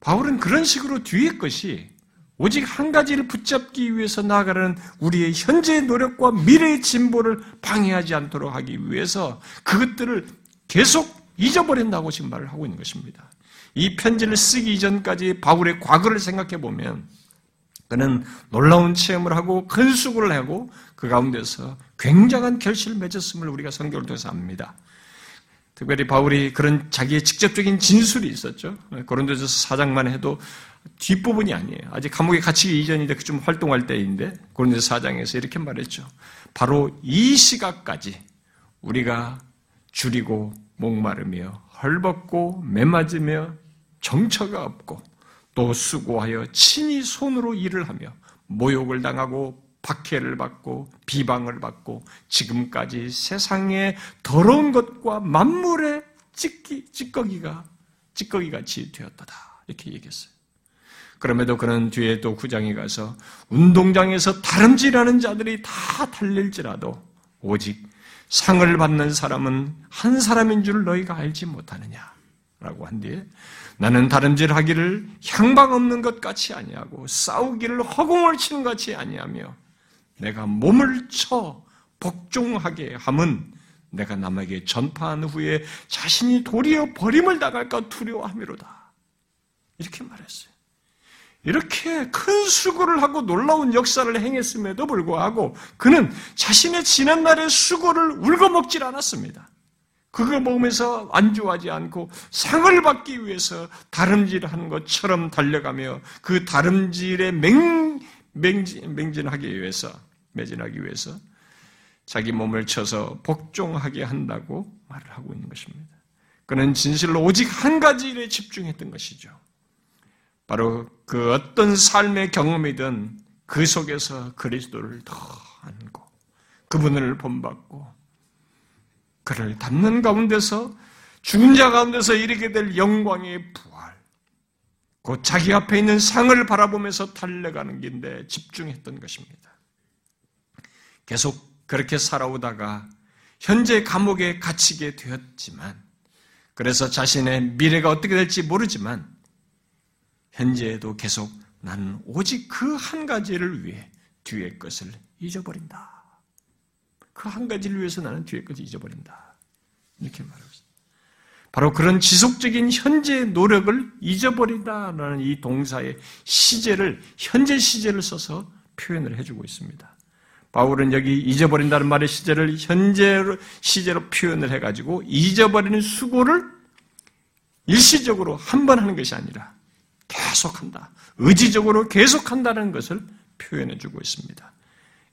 Speaker 1: 바울은 그런 식으로 뒤의 것이 오직 한 가지를 붙잡기 위해서 나아가는 우리의 현재의 노력과 미래의 진보를 방해하지 않도록 하기 위해서 그것들을 계속 잊어버린다고 지금 말을 하고 있는 것입니다. 이 편지를 쓰기 이전까지 바울의 과거를 생각해 보면 그는 놀라운 체험을 하고 큰 수고를 하고 그 가운데서 굉장한 결실을 맺었음을 우리가 성경을 통해서 압니다. 특별히 바울이 그런 자기의 직접적인 진술이 있었죠. 고린도서 사장만 해도 뒷부분이 아니에요. 아직 감옥에 갇히기 이전인데 그좀 활동할 때인데 고린도서 사장에서 이렇게 말했죠. 바로 이 시각까지 우리가 줄이고 목마르며 헐벗고 매맞으며 정처가 없고 또 수고하여 친히 손으로 일을 하며 모욕을 당하고 박해를 받고 비방을 받고 지금까지 세상의 더러운 것과 만물의 찌끼, 찌꺼기가 찌꺼기같이 되었다. 이렇게 얘기했어요. 그럼에도 그는 뒤에 또 구장에 가서 운동장에서 다름질하는 자들이 다 달릴지라도 오직 상을 받는 사람은 한 사람인 줄 너희가 알지 못하느냐? 라고 한 뒤에 나는 다름질 하기를 향방 없는 것 같이 아니하고 싸우기를 허공을 치는 것 같이 아니하며 내가 몸을 쳐 복종하게 함은 내가 남에게 전파한 후에 자신이 도리어 버림을 당할까 두려워함이로다. 이렇게 말했어요. 이렇게 큰 수고를 하고 놀라운 역사를 행했음에도 불구하고 그는 자신의 지난날의 수고를 울거먹질 않았습니다. 그거 먹으면서 안주하지 않고 상을 받기 위해서 다름질하는 것처럼 달려가며 그 다름질에 맹, 맹진, 맹진하기 위해서, 매진하기 위해서 자기 몸을 쳐서 복종하게 한다고 말을 하고 있는 것입니다. 그는 진실로 오직 한 가지 일에 집중했던 것이죠. 바로 그 어떤 삶의 경험이든 그 속에서 그리스도를 더 안고 그분을 본받고 그를 닮는 가운데서 죽은 자 가운데서 이르게 될 영광의 부활, 곧 자기 앞에 있는 상을 바라보면서 달려가는 길인데 집중했던 것입니다. 계속 그렇게 살아오다가 현재 감옥에 갇히게 되었지만, 그래서 자신의 미래가 어떻게 될지 모르지만, 현재에도 계속 나는 오직 그 한 가지를 위해 뒤의 것을 잊어버린다. 그 한 가지를 위해서 나는 뒤에 것을 잊어버린다. 이렇게 말하고 있습니다. 바로 그런 지속적인 현재 노력을 잊어버린다라는 이 동사의 시제를, 현재 시제를 써서 표현을 해주고 있습니다. 바울은 여기 잊어버린다는 말의 시제를 현재 시제로 표현을 해가지고 잊어버리는 수고를 일시적으로 한 번 하는 것이 아니라 계속한다. 의지적으로 계속한다는 것을 표현해주고 있습니다.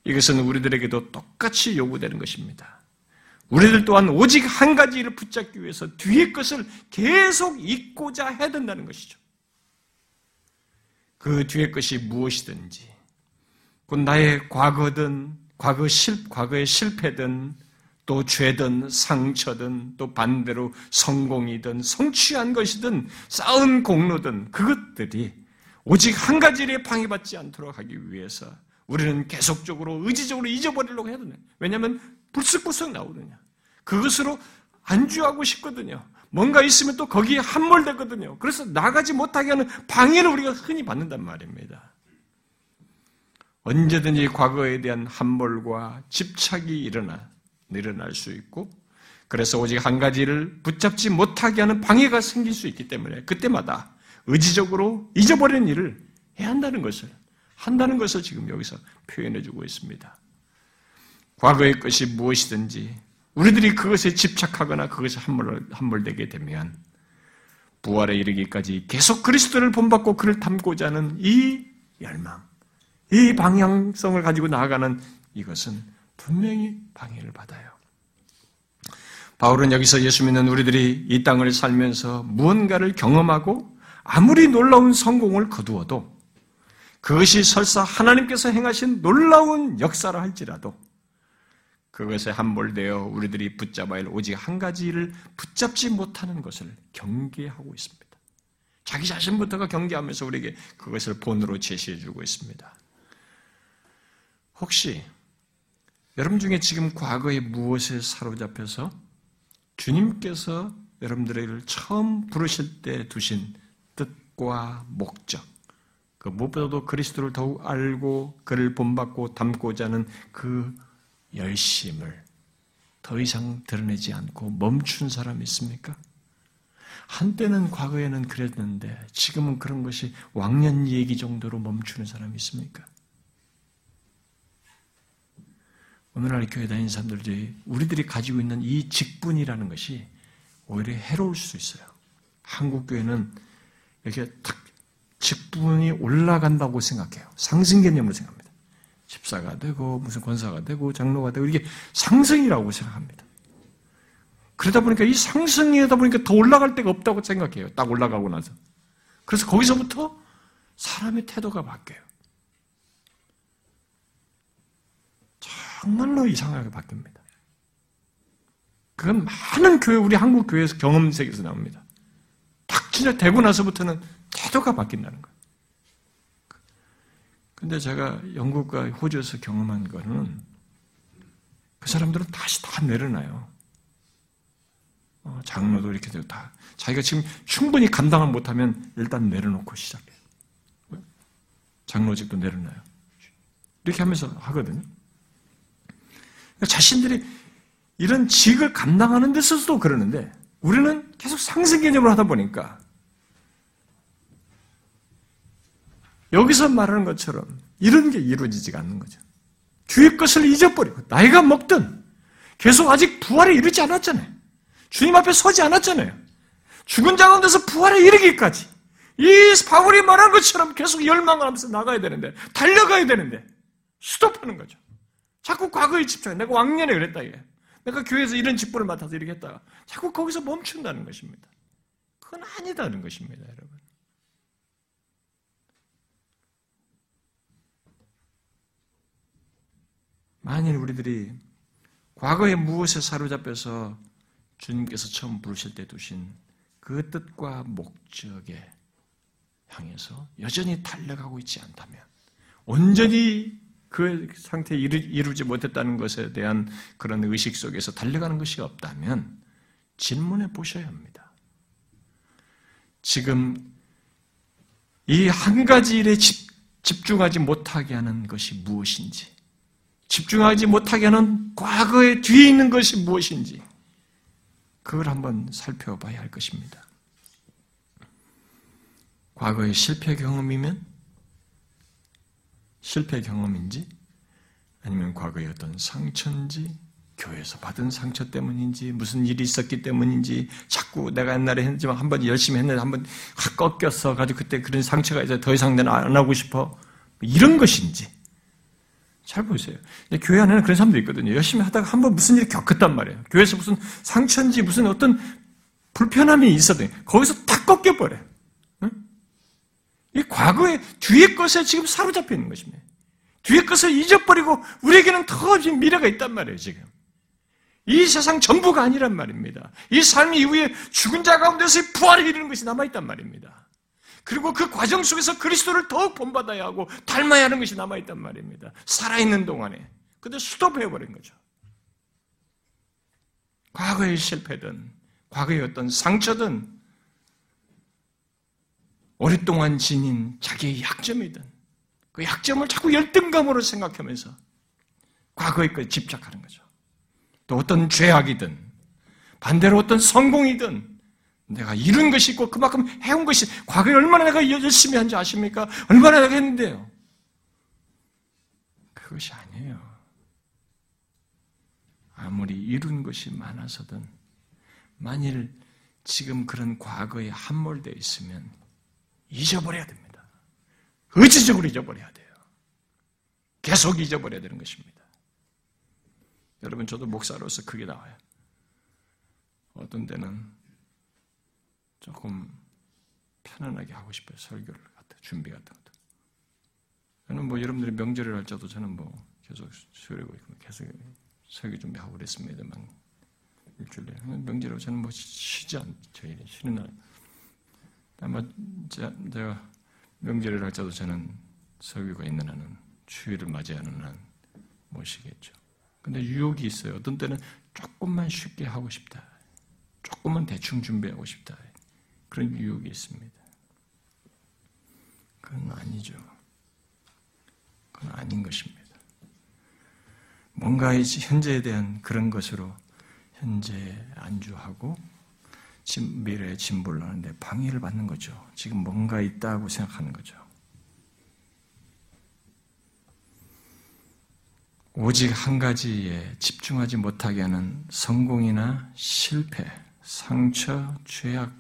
Speaker 1: 이것은 우리들에게도 똑같이 요구되는 것입니다. 우리들 또한 오직 한 가지를 붙잡기 위해서 뒤의 것을 계속 잊고자 해야 된다는 것이죠. 그 뒤의 것이 무엇이든지, 곧 나의 과거든, 과거 실, 과거의 실패든, 또 죄든, 상처든, 또 반대로 성공이든, 성취한 것이든, 쌓은 공로든, 그것들이 오직 한 가지를 방해받지 않도록 하기 위해서 우리는 계속적으로 의지적으로 잊어버리려고 해야 되네. 왜냐하면 불쑥불쑥 나오거든요. 그것으로 안주하고 싶거든요. 뭔가 있으면 또 거기에 함몰되거든요. 그래서 나가지 못하게 하는 방해를 우리가 흔히 받는단 말입니다. 언제든지 과거에 대한 함몰과 집착이 일어나, 일어날 수 있고, 그래서 오직 한 가지를 붙잡지 못하게 하는 방해가 생길 수 있기 때문에 그때마다 의지적으로 잊어버리는 일을 해야 한다는 것을 한다는 것을 지금 여기서 표현해 주고 있습니다. 과거의 것이 무엇이든지 우리들이 그것에 집착하거나 그것에 함몰, 함몰되게 되면
Speaker 2: 부활에 이르기까지 계속 그리스도를 본받고 그를 닮고자 하는 이 열망, 이 방향성을 가지고 나아가는 이것은 분명히 방해를 받아요. 바울은 여기서 예수 믿는 우리들이 이 땅을 살면서 무언가를 경험하고 아무리 놀라운 성공을 거두어도 그것이 설사 하나님께서 행하신 놀라운 역사라 할지라도 그것에 함몰되어 우리들이 붙잡아야 할 오직 한 가지를 붙잡지 못하는 것을 경계하고 있습니다. 자기 자신부터가 경계하면서 우리에게 그것을 본으로 제시해 주고 있습니다. 혹시 여러분 중에 지금 과거에 무엇에 사로잡혀서 주님께서 여러분들을 처음 부르실 때 두신 뜻과 목적, 그 무엇보다도 그리스도를 더욱 알고 그를 본받고 닮고자 하는 그 열심을 더 이상 드러내지 않고 멈춘 사람이 있습니까? 한때는 과거에는 그랬는데 지금은 그런 것이 왕년 얘기 정도로 멈추는 사람이 있습니까? 오늘날 교회 다니는 사람들이 우리들이 가지고 있는 이 직분이라는 것이 오히려 해로울 수 있어요. 한국 교회는 이렇게 탁 직분이 올라간다고 생각해요. 상승 개념으로 생각합니다. 집사가 되고 무슨 권사가 되고 장로가 되고 이게 상승이라고 생각합니다. 그러다 보니까 이 상승이다 보니까 더 올라갈 데가 없다고 생각해요. 딱 올라가고 나서. 그래서 거기서부터 사람의 태도가 바뀌어요. 정말로 이상하게 바뀝니다. 그건 많은 교회, 우리 한국 교회에서 경험색에서 나옵니다. 딱 진짜 되고 나서부터는 태도가 바뀐다는 거예요. 근데 제가 영국과 호주에서 경험한 거는 그 사람들은 다시 다 내려놔요. 어, 장로도 이렇게 되고 다. 자기가 지금 충분히 감당을 못하면 일단 내려놓고 시작해요. 장로직도 내려놔요. 이렇게 하면서 하거든요. 자신들이 이런 직을 감당하는 데서도 그러는데 우리는 계속 상승 개념으로 하다 보니까 여기서 말하는 것처럼 이런 게 이루어지지가 않는 거죠. 주의 것을 잊어버리고 나이가 먹든 계속 아직 부활에 이르지 않았잖아요. 주님 앞에 서지 않았잖아요. 죽은 자 가운데서 부활에 이르기까지 이 바울이 말한 것처럼 계속 열망을 하면서 나가야 되는데 달려가야 되는데 스톱하는 거죠. 자꾸 과거에 집중해. 내가 왕년에 그랬다 이게. 내가 교회에서 이런 직분을 맡아서 이렇게 했다가 자꾸 거기서 멈춘다는 것입니다. 그건 아니다는 것입니다, 여러분. 만일 우리들이 과거에 무엇에 사로잡혀서 주님께서 처음 부르실 때 두신 그 뜻과 목적에 향해서 여전히 달려가고 있지 않다면 온전히 그 상태에 이루, 지 못했다는 것에 대한 그런 의식 속에서 달려가는 것이 없다면 질문해 보셔야 합니다. 지금 이 한 가지 일에 집, 집중하지 못하게 하는 것이 무엇인지, 집중하지 못하게 하는 과거의 뒤에 있는 것이 무엇인지, 그걸 한번 살펴봐야 할 것입니다. 과거의 실패 경험이면 실패 경험인지 아니면 과거의 어떤 상처인지 교회에서 받은 상처 때문인지 무슨 일이 있었기 때문인지 자꾸 내가 옛날에 했지만 한 번 열심히 했는데 한번 확 꺾였어 가지고 그때 그런 상처가 이제 더 이상 내는 안 하고 싶어 이런 것인지 잘 보세요. 교회 안에는 그런 사람도 있거든요. 열심히 하다가 한 번 무슨 일이 겪었단 말이에요. 교회에서 무슨 상처인지 무슨 어떤 불편함이 있어도 거기서 탁 꺾여버려요. 이 과거의 뒤의 것에 지금 사로잡혀 있는 것입니다. 뒤의 것을 잊어버리고 우리에게는 더 미래가 있단 말이에요, 지금. 이 세상 전부가 아니란 말입니다. 이 삶 이후에 죽은 자 가운데서 부활을 이루는 것이 남아있단 말입니다. 그리고 그 과정 속에서 그리스도를 더욱 본받아야 하고 닮아야 하는 것이 남아있단 말입니다. 살아있는 동안에. 근데 스톱해버린 거죠. 과거의 실패든, 과거의 어떤 상처든, 오랫동안 지닌 자기의 약점이든 그 약점을 자꾸 열등감으로 생각하면서 과거의 것에 집착하는 거죠. 또 어떤 죄악이든 반대로 어떤 성공이든 내가 이룬 것이 있고 그만큼 해온 것이 과거에 얼마나 내가 열심히 한지 아십니까? 얼마나 내가 했는데요. 그것이 아니에요. 아무리 이룬 것이 많아서든 만일 지금 그런 과거에 함몰되어 있으면 잊어버려야 됩니다. 의지적으로 잊어버려야 돼요. 계속 잊어버려야 되는 것입니다. 여러분, 저도 목사로서 그게 나와요. 어떤 때는 조금 편안하게 하고 싶어요. 설교를 갖다, 준비 같은 것도. 저는 뭐 여러분들이 명절을 할때도 저는 뭐 계속 쉬려고 있고 계속 설교 준비하고 그랬습니다만 일주일에 명절에 저는 뭐 쉬지 않죠. 쉬는 날. 아마 제가 명절을 할때도 저는 설교가 있는 한은 추위를 맞이하는 한 모시겠죠. 근데 유혹이 있어요. 어떤 때는 조금만 쉽게 하고 싶다. 조금만 대충 준비하고 싶다. 그런 유혹이 있습니다. 그건 아니죠. 그건 아닌 것입니다. 뭔가 현재에 대한 그런 것으로 현재 안주하고 미래에 진보를 하는데 방해를 받는 거죠. 지금 뭔가 있다고 생각하는 거죠. 오직 한 가지에 집중하지 못하게 하는 성공이나 실패, 상처, 죄악,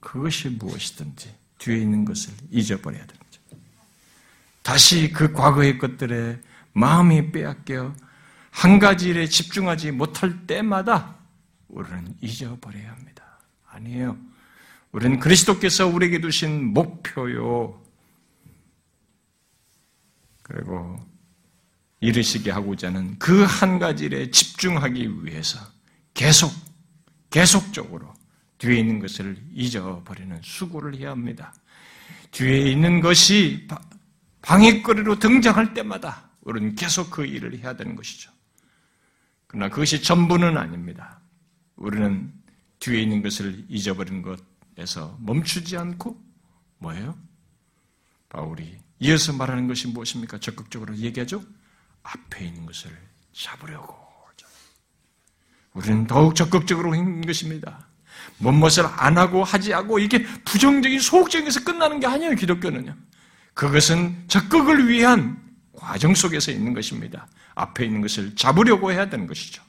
Speaker 2: 그것이 무엇이든지 뒤에 있는 것을 잊어버려야 거죠. 다시 그 과거의 것들에 마음이 빼앗겨 한 가지 일에 집중하지 못할 때마다 우리는 잊어버려야 합니다. 아니에요. 우리는 그리스도께서 우리에게 두신 목표요. 그리고 이르시게 하고자 하는 그 한 가지 일에 집중하기 위해서 계속, 계속적으로 뒤에 있는 것을 잊어버리는 수고를 해야 합니다. 뒤에 있는 것이 방해거리로 등장할 때마다 우리는 계속 그 일을 해야 되는 것이죠. 그러나 그것이 전부는 아닙니다. 우리는 뒤에 있는 것을 잊어버린 것에서 멈추지 않고 뭐예요? 바울이 이어서 말하는 것이 무엇입니까? 적극적으로 얘기하죠? 앞에 있는 것을 잡으려고. 우리는 더욱 적극적으로 있는 것입니다. 뭔것을 안 하고 하지 않고 이게 부정적인 소극적인에서 끝나는 게 아니에요, 기독교는요. 그것은 적극을 위한 과정 속에서 있는 것입니다. 앞에 있는 것을 잡으려고 해야 되는 것이죠.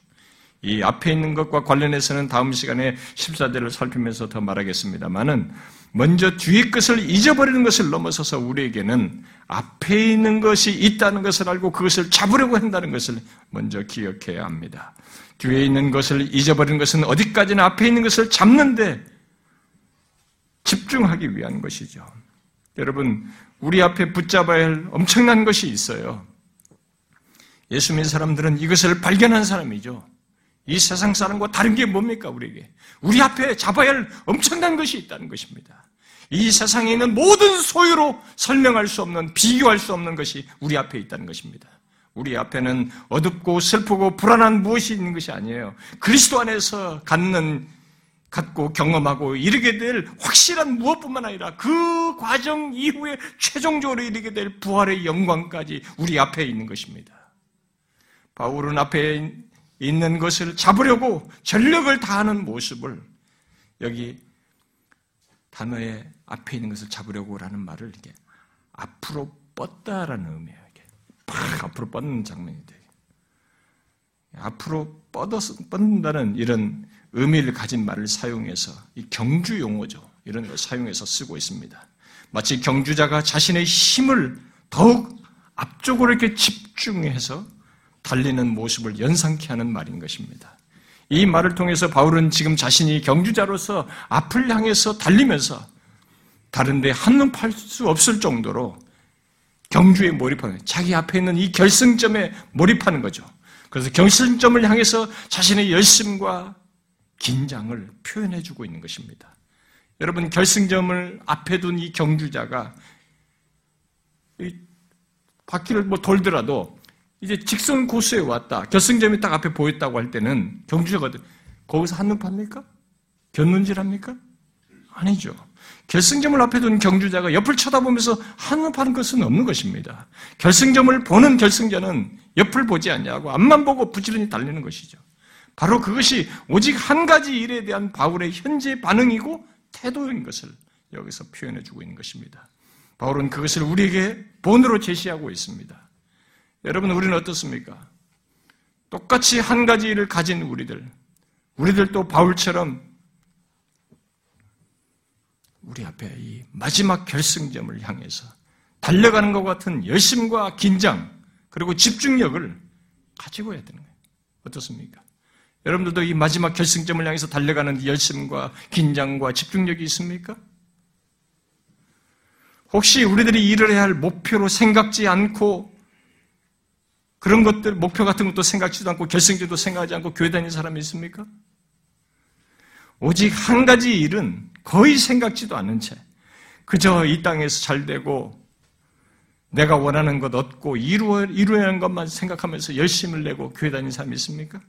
Speaker 2: 이 앞에 있는 것과 관련해서는 다음 시간에 14대를 살피면서 더 말하겠습니다만은 먼저 뒤의 것을 잊어버리는 것을 넘어서서 우리에게는 앞에 있는 것이 있다는 것을 알고 그것을 잡으려고 한다는 것을 먼저 기억해야 합니다. 뒤에 있는 것을 잊어버리는 것은 어디까지나 앞에 있는 것을 잡는데 집중하기 위한 것이죠. 여러분, 우리 앞에 붙잡아야 할 엄청난 것이 있어요. 예수 믿는 사람들은 이것을 발견한 사람이죠. 이 세상 사람과 다른 게 뭡니까, 우리에게? 우리 앞에 잡아야 할 엄청난 것이 있다는 것입니다. 이 세상에 있는 모든 소유로 설명할 수 없는, 비교할 수 없는 것이 우리 앞에 있다는 것입니다. 우리 앞에는 어둡고 슬프고 불안한 무엇이 있는 것이 아니에요. 그리스도 안에서 갖는, 갖고 경험하고 이르게 될 확실한 무엇뿐만 아니라 그 과정 이후에 최종적으로 이르게 될 부활의 영광까지 우리 앞에 있는 것입니다. 바울은 앞에 있는 것을 잡으려고 전력을 다하는 모습을 여기 단어의 앞에 있는 것을 잡으려고라는 말을 이렇게 앞으로 뻗다라는 의미예요. 팍 앞으로 뻗는 장면이 돼요. 앞으로 뻗어서 뻗는다는 이런 의미를 가진 말을 사용해서 이 경주 용어죠. 이런 걸 사용해서 쓰고 있습니다. 마치 경주자가 자신의 힘을 더욱 앞쪽으로 이렇게 집중해서 달리는 모습을 연상케 하는 말인 것입니다. 이 말을 통해서 바울은 지금 자신이 경주자로서 앞을 향해서 달리면서 다른데 한눈 팔 수 없을 정도로 경주에 몰입하는 자기 앞에 있는 이 결승점에 몰입하는 거죠. 그래서 결승점을 향해서 자신의 열심과 긴장을 표현해 주고 있는 것입니다. 여러분 결승점을 앞에 둔 이 경주자가 이 바퀴를 뭐 돌더라도 이제 직선 코스에 왔다. 결승점이 딱 앞에 보였다고 할 때는 경주자가 거기서 한눈 팝니까? 견눈질 합니까? 아니죠. 결승점을 앞에 둔 경주자가 옆을 쳐다보면서 한눈 파는 것은 없는 것입니다. 결승점을 보는 결승자는 옆을 보지 않냐고 앞만 보고 부지런히 달리는 것이죠. 바로 그것이 오직 한 가지 일에 대한 바울의 현재 반응이고 태도인 것을 여기서 표현해 주고 있는 것입니다. 바울은 그것을 우리에게 본으로 제시하고 있습니다. 여러분, 우리는 어떻습니까? 똑같이 한 가지 일을 가진 우리들, 우리들도 바울처럼 우리 앞에 이 마지막 결승점을 향해서 달려가는 것 같은 열심과 긴장, 그리고 집중력을 가지고 해야 되는 거예요. 어떻습니까? 여러분들도 이 마지막 결승점을 향해서 달려가는 열심과 긴장과 집중력이 있습니까? 혹시 우리들이 이뤄야 할 목표로 생각지 않고 그런 것들, 목표 같은 것도 생각지도 않고 결승점도 생각하지 않고 교회 다니는 사람이 있습니까? 오직 한 가지 일은 거의 생각지도 않은 채 그저 이 땅에서 잘 되고 내가 원하는 것 얻고 이루어, 이루어야 하는 것만 생각하면서 열심을 내고 교회 다니는 사람이 있습니까?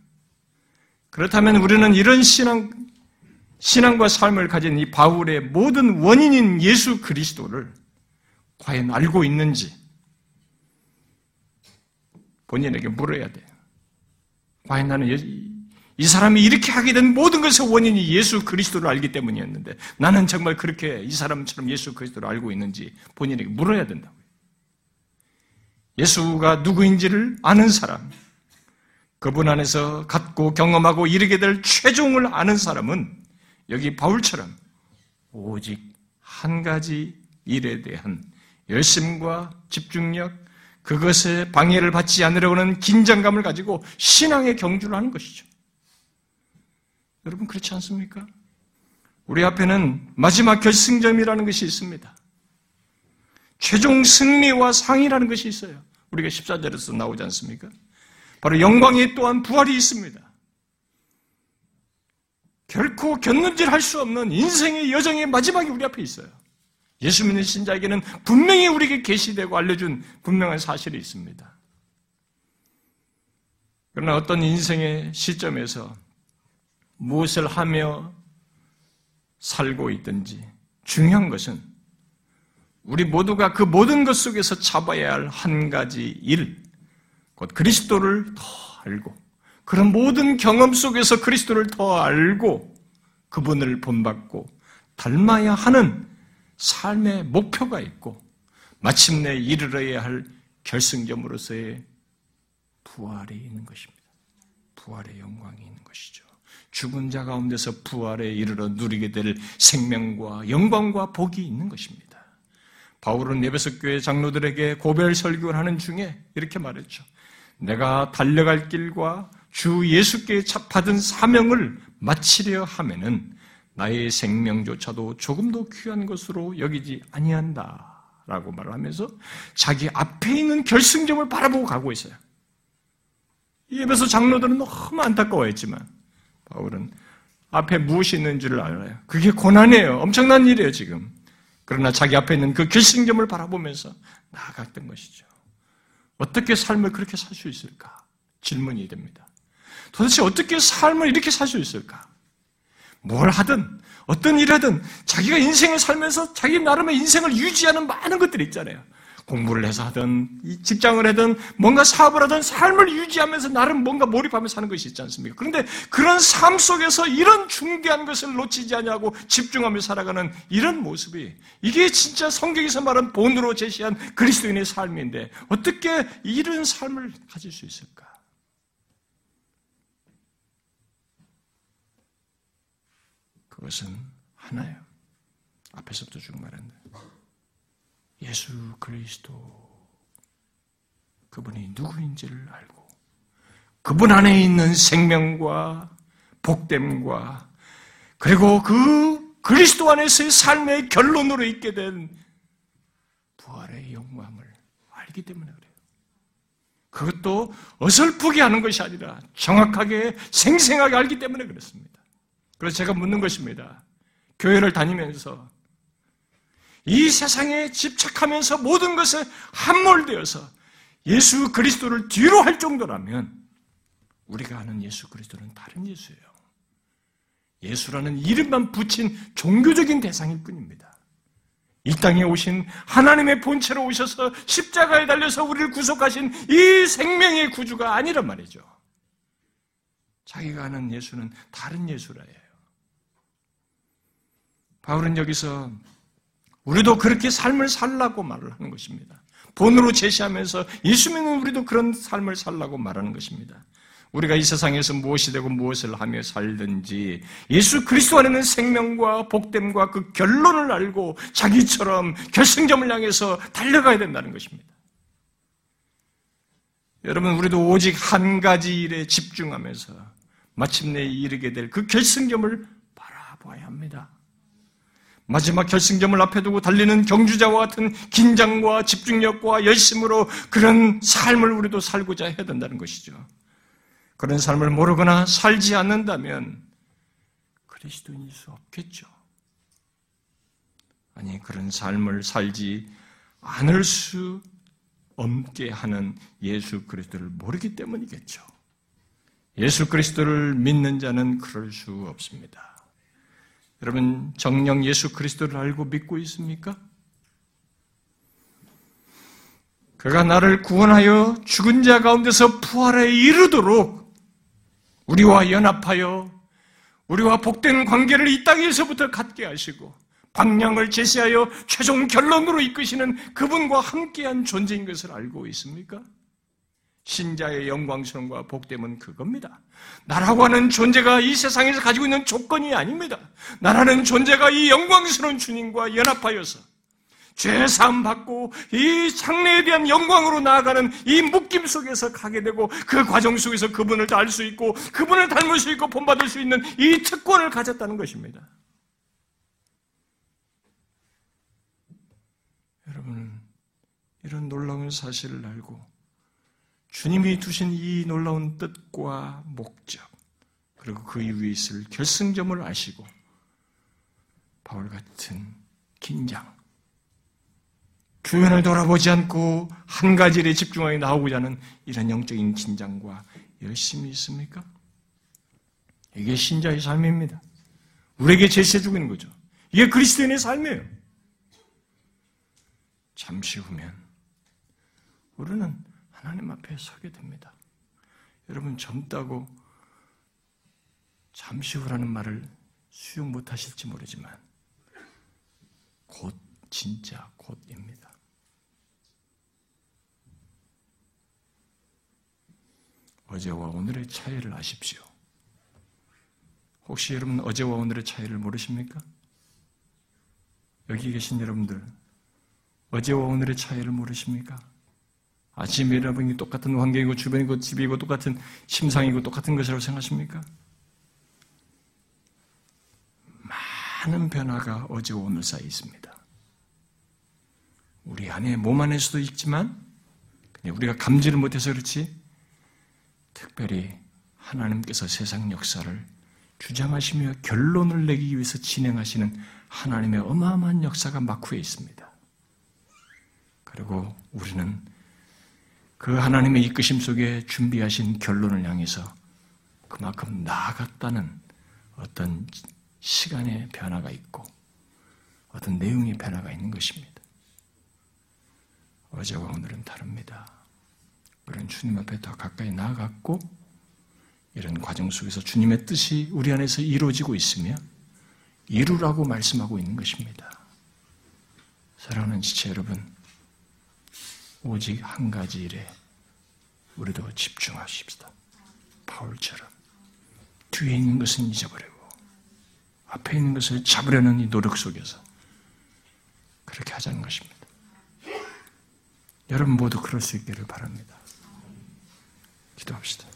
Speaker 2: 그렇다면 우리는 이런 신앙, 신앙과 삶을 가진 이 바울의 모든 원인인 예수 그리스도를 과연 알고 있는지 본인에게 물어야 돼요. 과연 나는 이 사람이 이렇게 하게 된 모든 것의 원인이 예수 그리스도를 알기 때문이었는데 나는 정말 그렇게 이 사람처럼 예수 그리스도를 알고 있는지 본인에게 물어야 된다고요. 예수가 누구인지를 아는 사람, 그분 안에서 갖고 경험하고 이르게 될 최종을 아는 사람은 여기 바울처럼 오직 한 가지 일에 대한 열심과 집중력, 그것에 방해를 받지 않으려고 하는 긴장감을 가지고 신앙의 경주를 하는 것이죠. 여러분 그렇지 않습니까? 우리 앞에는 마지막 결승점이라는 것이 있습니다. 최종 승리와 상이라는 것이 있어요. 우리가 14절에서 나오지 않습니까? 바로 영광에 또한 부활이 있습니다. 결코 견눈질 할 수 없는 인생의 여정의 마지막이 우리 앞에 있어요. 예수 믿는 신자에게는 분명히 우리에게 계시되고 알려준 분명한 사실이 있습니다. 그러나 어떤 인생의 시점에서 무엇을 하며 살고 있든지 중요한 것은 우리 모두가 그 모든 것 속에서 잡아야 할 한 가지 일, 곧 그리스도를 더 알고 그런 모든 경험 속에서 그리스도를 더 알고 그분을 본받고 닮아야 하는 삶의 목표가 있고 마침내 이르러야 할 결승점으로서의 부활이 있는 것입니다. 부활의 영광이 있는 것이죠. 죽은 자 가운데서 부활에 이르러 누리게 될 생명과 영광과 복이 있는 것입니다. 바울은 예배석 교회 장로들에게 고별 설교를 하는 중에 이렇게 말했죠. 내가 달려갈 길과 주 예수께 받은 사명을 마치려 하면은 나의 생명조차도 조금도 귀한 것으로 여기지 아니한다. 라고 말을 하면서 자기 앞에 있는 결승점을 바라보고 가고 있어요. 예배소 장로들은 너무 안타까워했지만 바울은 앞에 무엇이 있는 줄을 알아요. 그게 고난이에요. 엄청난 일이에요, 지금. 그러나 자기 앞에 있는 그 결승점을 바라보면서 나아갔던 것이죠. 어떻게 삶을 그렇게 살 수 있을까? 질문이 됩니다. 도대체 어떻게 삶을 이렇게 살 수 있을까? 뭘 하든, 어떤 일 하든, 자기가 인생을 살면서 자기 나름의 인생을 유지하는 많은 것들이 있잖아요. 공부를 해서 하든 직장을 하든 뭔가 사업을 하든 삶을 유지하면서 나름 뭔가 몰입하면서 사는 것이 있지 않습니까? 그런데 그런 삶 속에서 이런 중대한 것을 놓치지 않냐고 집중하며 살아가는 이런 모습이 이게 진짜 성경에서 말한 본으로 제시한 그리스도인의 삶인데 어떻게 이런 삶을 가질 수 있을까? 그것은 하나예요. 앞에서부터 쭉 말했는데. 예수 그리스도 그분이 누구인지를 알고 그분 안에 있는 생명과 복됨과 그리고 그 그리스도 안에서의 삶의 결론으로 있게 된 부활의 영광을 알기 때문에 그래요. 그것도 어설프게 하는 것이 아니라 정확하게 생생하게 알기 때문에 그렇습니다. 그래서 제가 묻는 것입니다. 교회를 다니면서 이 세상에 집착하면서 모든 것에 함몰되어서 예수 그리스도를 뒤로 할 정도라면 우리가 아는 예수 그리스도는 다른 예수예요. 예수라는 이름만 붙인 종교적인 대상일 뿐입니다. 이 땅에 오신 하나님의 본체로 오셔서 십자가에 달려서 우리를 구속하신 이 생명의 구주가 아니란 말이죠. 자기가 아는 예수는 다른 예수라 해요. 바울은 여기서 우리도 그렇게 삶을 살라고 말을 하는 것입니다. 본으로 제시하면서 예수 믿는 우리도 그런 삶을 살라고 말하는 것입니다. 우리가 이 세상에서 무엇이 되고 무엇을 하며 살든지 예수 그리스도 안에 는 생명과 복됨과 그 결론을 알고 자기처럼 결승점을 향해서 달려가야 된다는 것입니다. 여러분, 우리도 오직 한 가지 일에 집중하면서 마침내 이르게 될 그 결승점을 바라봐야 합니다. 마지막 결승점을 앞에 두고 달리는 경주자와 같은 긴장과 집중력과 열심으로 그런 삶을 우리도 살고자 해야 된다는 것이죠. 그런 삶을 모르거나 살지 않는다면 그리스도인일 수 없겠죠. 아니, 그런 삶을 살지 않을 수 없게 하는 예수 그리스도를 모르기 때문이겠죠. 예수 그리스도를 믿는 자는 그럴 수 없습니다. 여러분, 정령 예수 그리스도를 알고 믿고 있습니까? 그가 나를 구원하여 죽은 자 가운데서 부활에 이르도록 우리와 연합하여 우리와 복된 관계를 이 땅에서부터 갖게 하시고 방향을 제시하여 최종 결론으로 이끄시는 그분과 함께한 존재인 것을 알고 있습니까? 신자의 영광스러움과 복됨은 그겁니다. 나라고 하는 존재가 이 세상에서 가지고 있는 조건이 아닙니다. 나라는 존재가 이 영광스러운 주님과 연합하여서 죄 사함 받고 이 상례에 대한 영광으로 나아가는 이 묶임 속에서 가게 되고 그 과정 속에서 그분을 알 수 있고 그분을 닮을 수 있고 본받을 수 있는 이 특권을 가졌다는 것입니다. 여러분 이런 놀라운 사실을 알고 주님이 두신 이 놀라운 뜻과 목적, 그리고 그 이후에 있을 결승점을 아시고, 바울 같은 긴장, 주변을 돌아보지 않고 한 가지 일에 집중하여 나오고자 하는 이런 영적인 긴장과 열심이 있습니까? 이게 신자의 삶입니다. 우리에게 제시해주고 있는 거죠. 이게 그리스도인의 삶이에요. 잠시 후면 우리는 하나님 앞에 서게 됩니다. 여러분 젊다고 잠시 후라는 말을 수용 못하실지 모르지만 곧 진짜 곧입니다. 어제와 오늘의 차이를 아십시오. 혹시 여러분 어제와 오늘의 차이를 모르십니까? 여기 계신 여러분들 어제와 오늘의 차이를 모르십니까? 아침에 일어나보니 똑같은 환경이고 주변이고 집이고 똑같은 심상이고 똑같은 것이라고 생각하십니까? 많은 변화가 어제와 오늘 사이에 있습니다. 우리 안에 몸 안에서도 있지만 우리가 감지를 못해서 그렇지 특별히 하나님께서 세상 역사를 주장하시며 결론을 내기 위해서 진행하시는 하나님의 어마어마한 역사가 막후에 있습니다. 그리고 우리는 그 하나님의 이끄심 속에 준비하신 결론을 향해서 그만큼 나아갔다는 어떤 시간의 변화가 있고 어떤 내용의 변화가 있는 것입니다. 어제와 오늘은 다릅니다. 우리는 주님 앞에 더 가까이 나아갔고 이런 과정 속에서 주님의 뜻이 우리 안에서 이루어지고 있으며 이루라고 말씀하고 있는 것입니다. 사랑하는 지체 여러분, 오직 한 가지 일에 우리도 집중하십시다. 바울처럼 뒤에 있는 것은 잊어버리고 앞에 있는 것을 잡으려는 이 노력 속에서 그렇게 하자는 것입니다. 여러분 모두 그럴 수 있기를 바랍니다. 기도합시다.